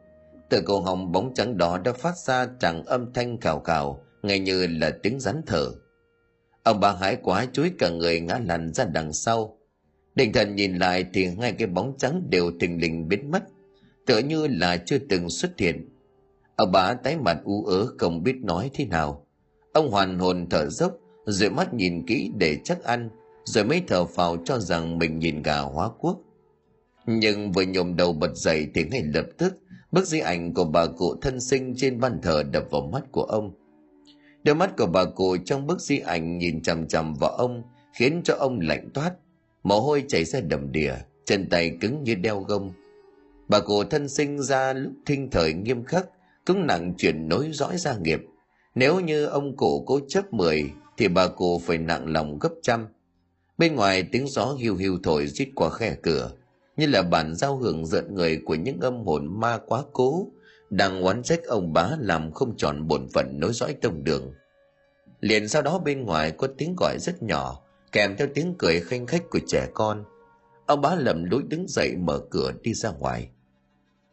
Từ cổ họng bóng trắng đó đã phát ra tràng âm thanh cào cào ngay như là tiếng rắn thở. Ông bà hãi quá chuối cả người ngã lăn ra đằng sau định thần nhìn lại thì hai cái bóng trắng đều thình lình biến mất, tựa như là chưa từng xuất hiện. Ông bà tái mặt u ớ, không biết nói thế nào. Ông hoàn hồn thở dốc rồi mắt nhìn kỹ để chắc ăn, rồi mới thở phào cho rằng mình nhìn gà hóa quốc. Nhưng vừa nhổm đầu bật dậy thì ngay lập tức, bức di ảnh của bà cụ thân sinh trên ban thờ đập vào mắt của ông. Đôi mắt của bà cụ trong bức di ảnh nhìn chằm chằm vào ông, khiến cho ông lạnh toát mồ hôi chảy ra đầm đìa, chân tay cứng như đeo gông. Bà cụ thân sinh ra lúc thinh thời nghiêm khắc cũng nặng chuyện nối dõi gia nghiệp. Nếu như ông cụ cố chấp mười, thì bà cụ phải nặng lòng gấp trăm. Bên ngoài tiếng gió hiu hiu thổi rít qua khe cửa, như là bản giao hưởng giận người của những âm hồn ma quá cố, đang oán trách ông bá làm không tròn bổn phận nối dõi tông đường. Liền sau đó bên ngoài có tiếng gọi rất nhỏ kèm theo tiếng cười khanh khách của trẻ con. Ông bá lầm lũi đứng dậy mở cửa đi ra ngoài.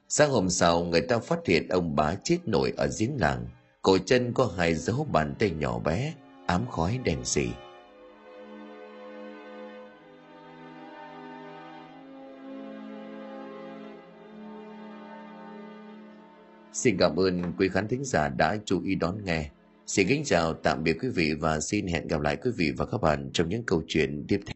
Sáng hôm sau, người ta phát hiện ông bá chết nổi ở giếng làng. Cổ chân có hai dấu bàn tay nhỏ bé, ám khói đèn xì. Xin cảm ơn quý khán thính giả đã chú ý đón nghe. Xin kính chào, tạm biệt quý vị và xin hẹn gặp lại quý vị và các bạn trong những câu chuyện tiếp theo.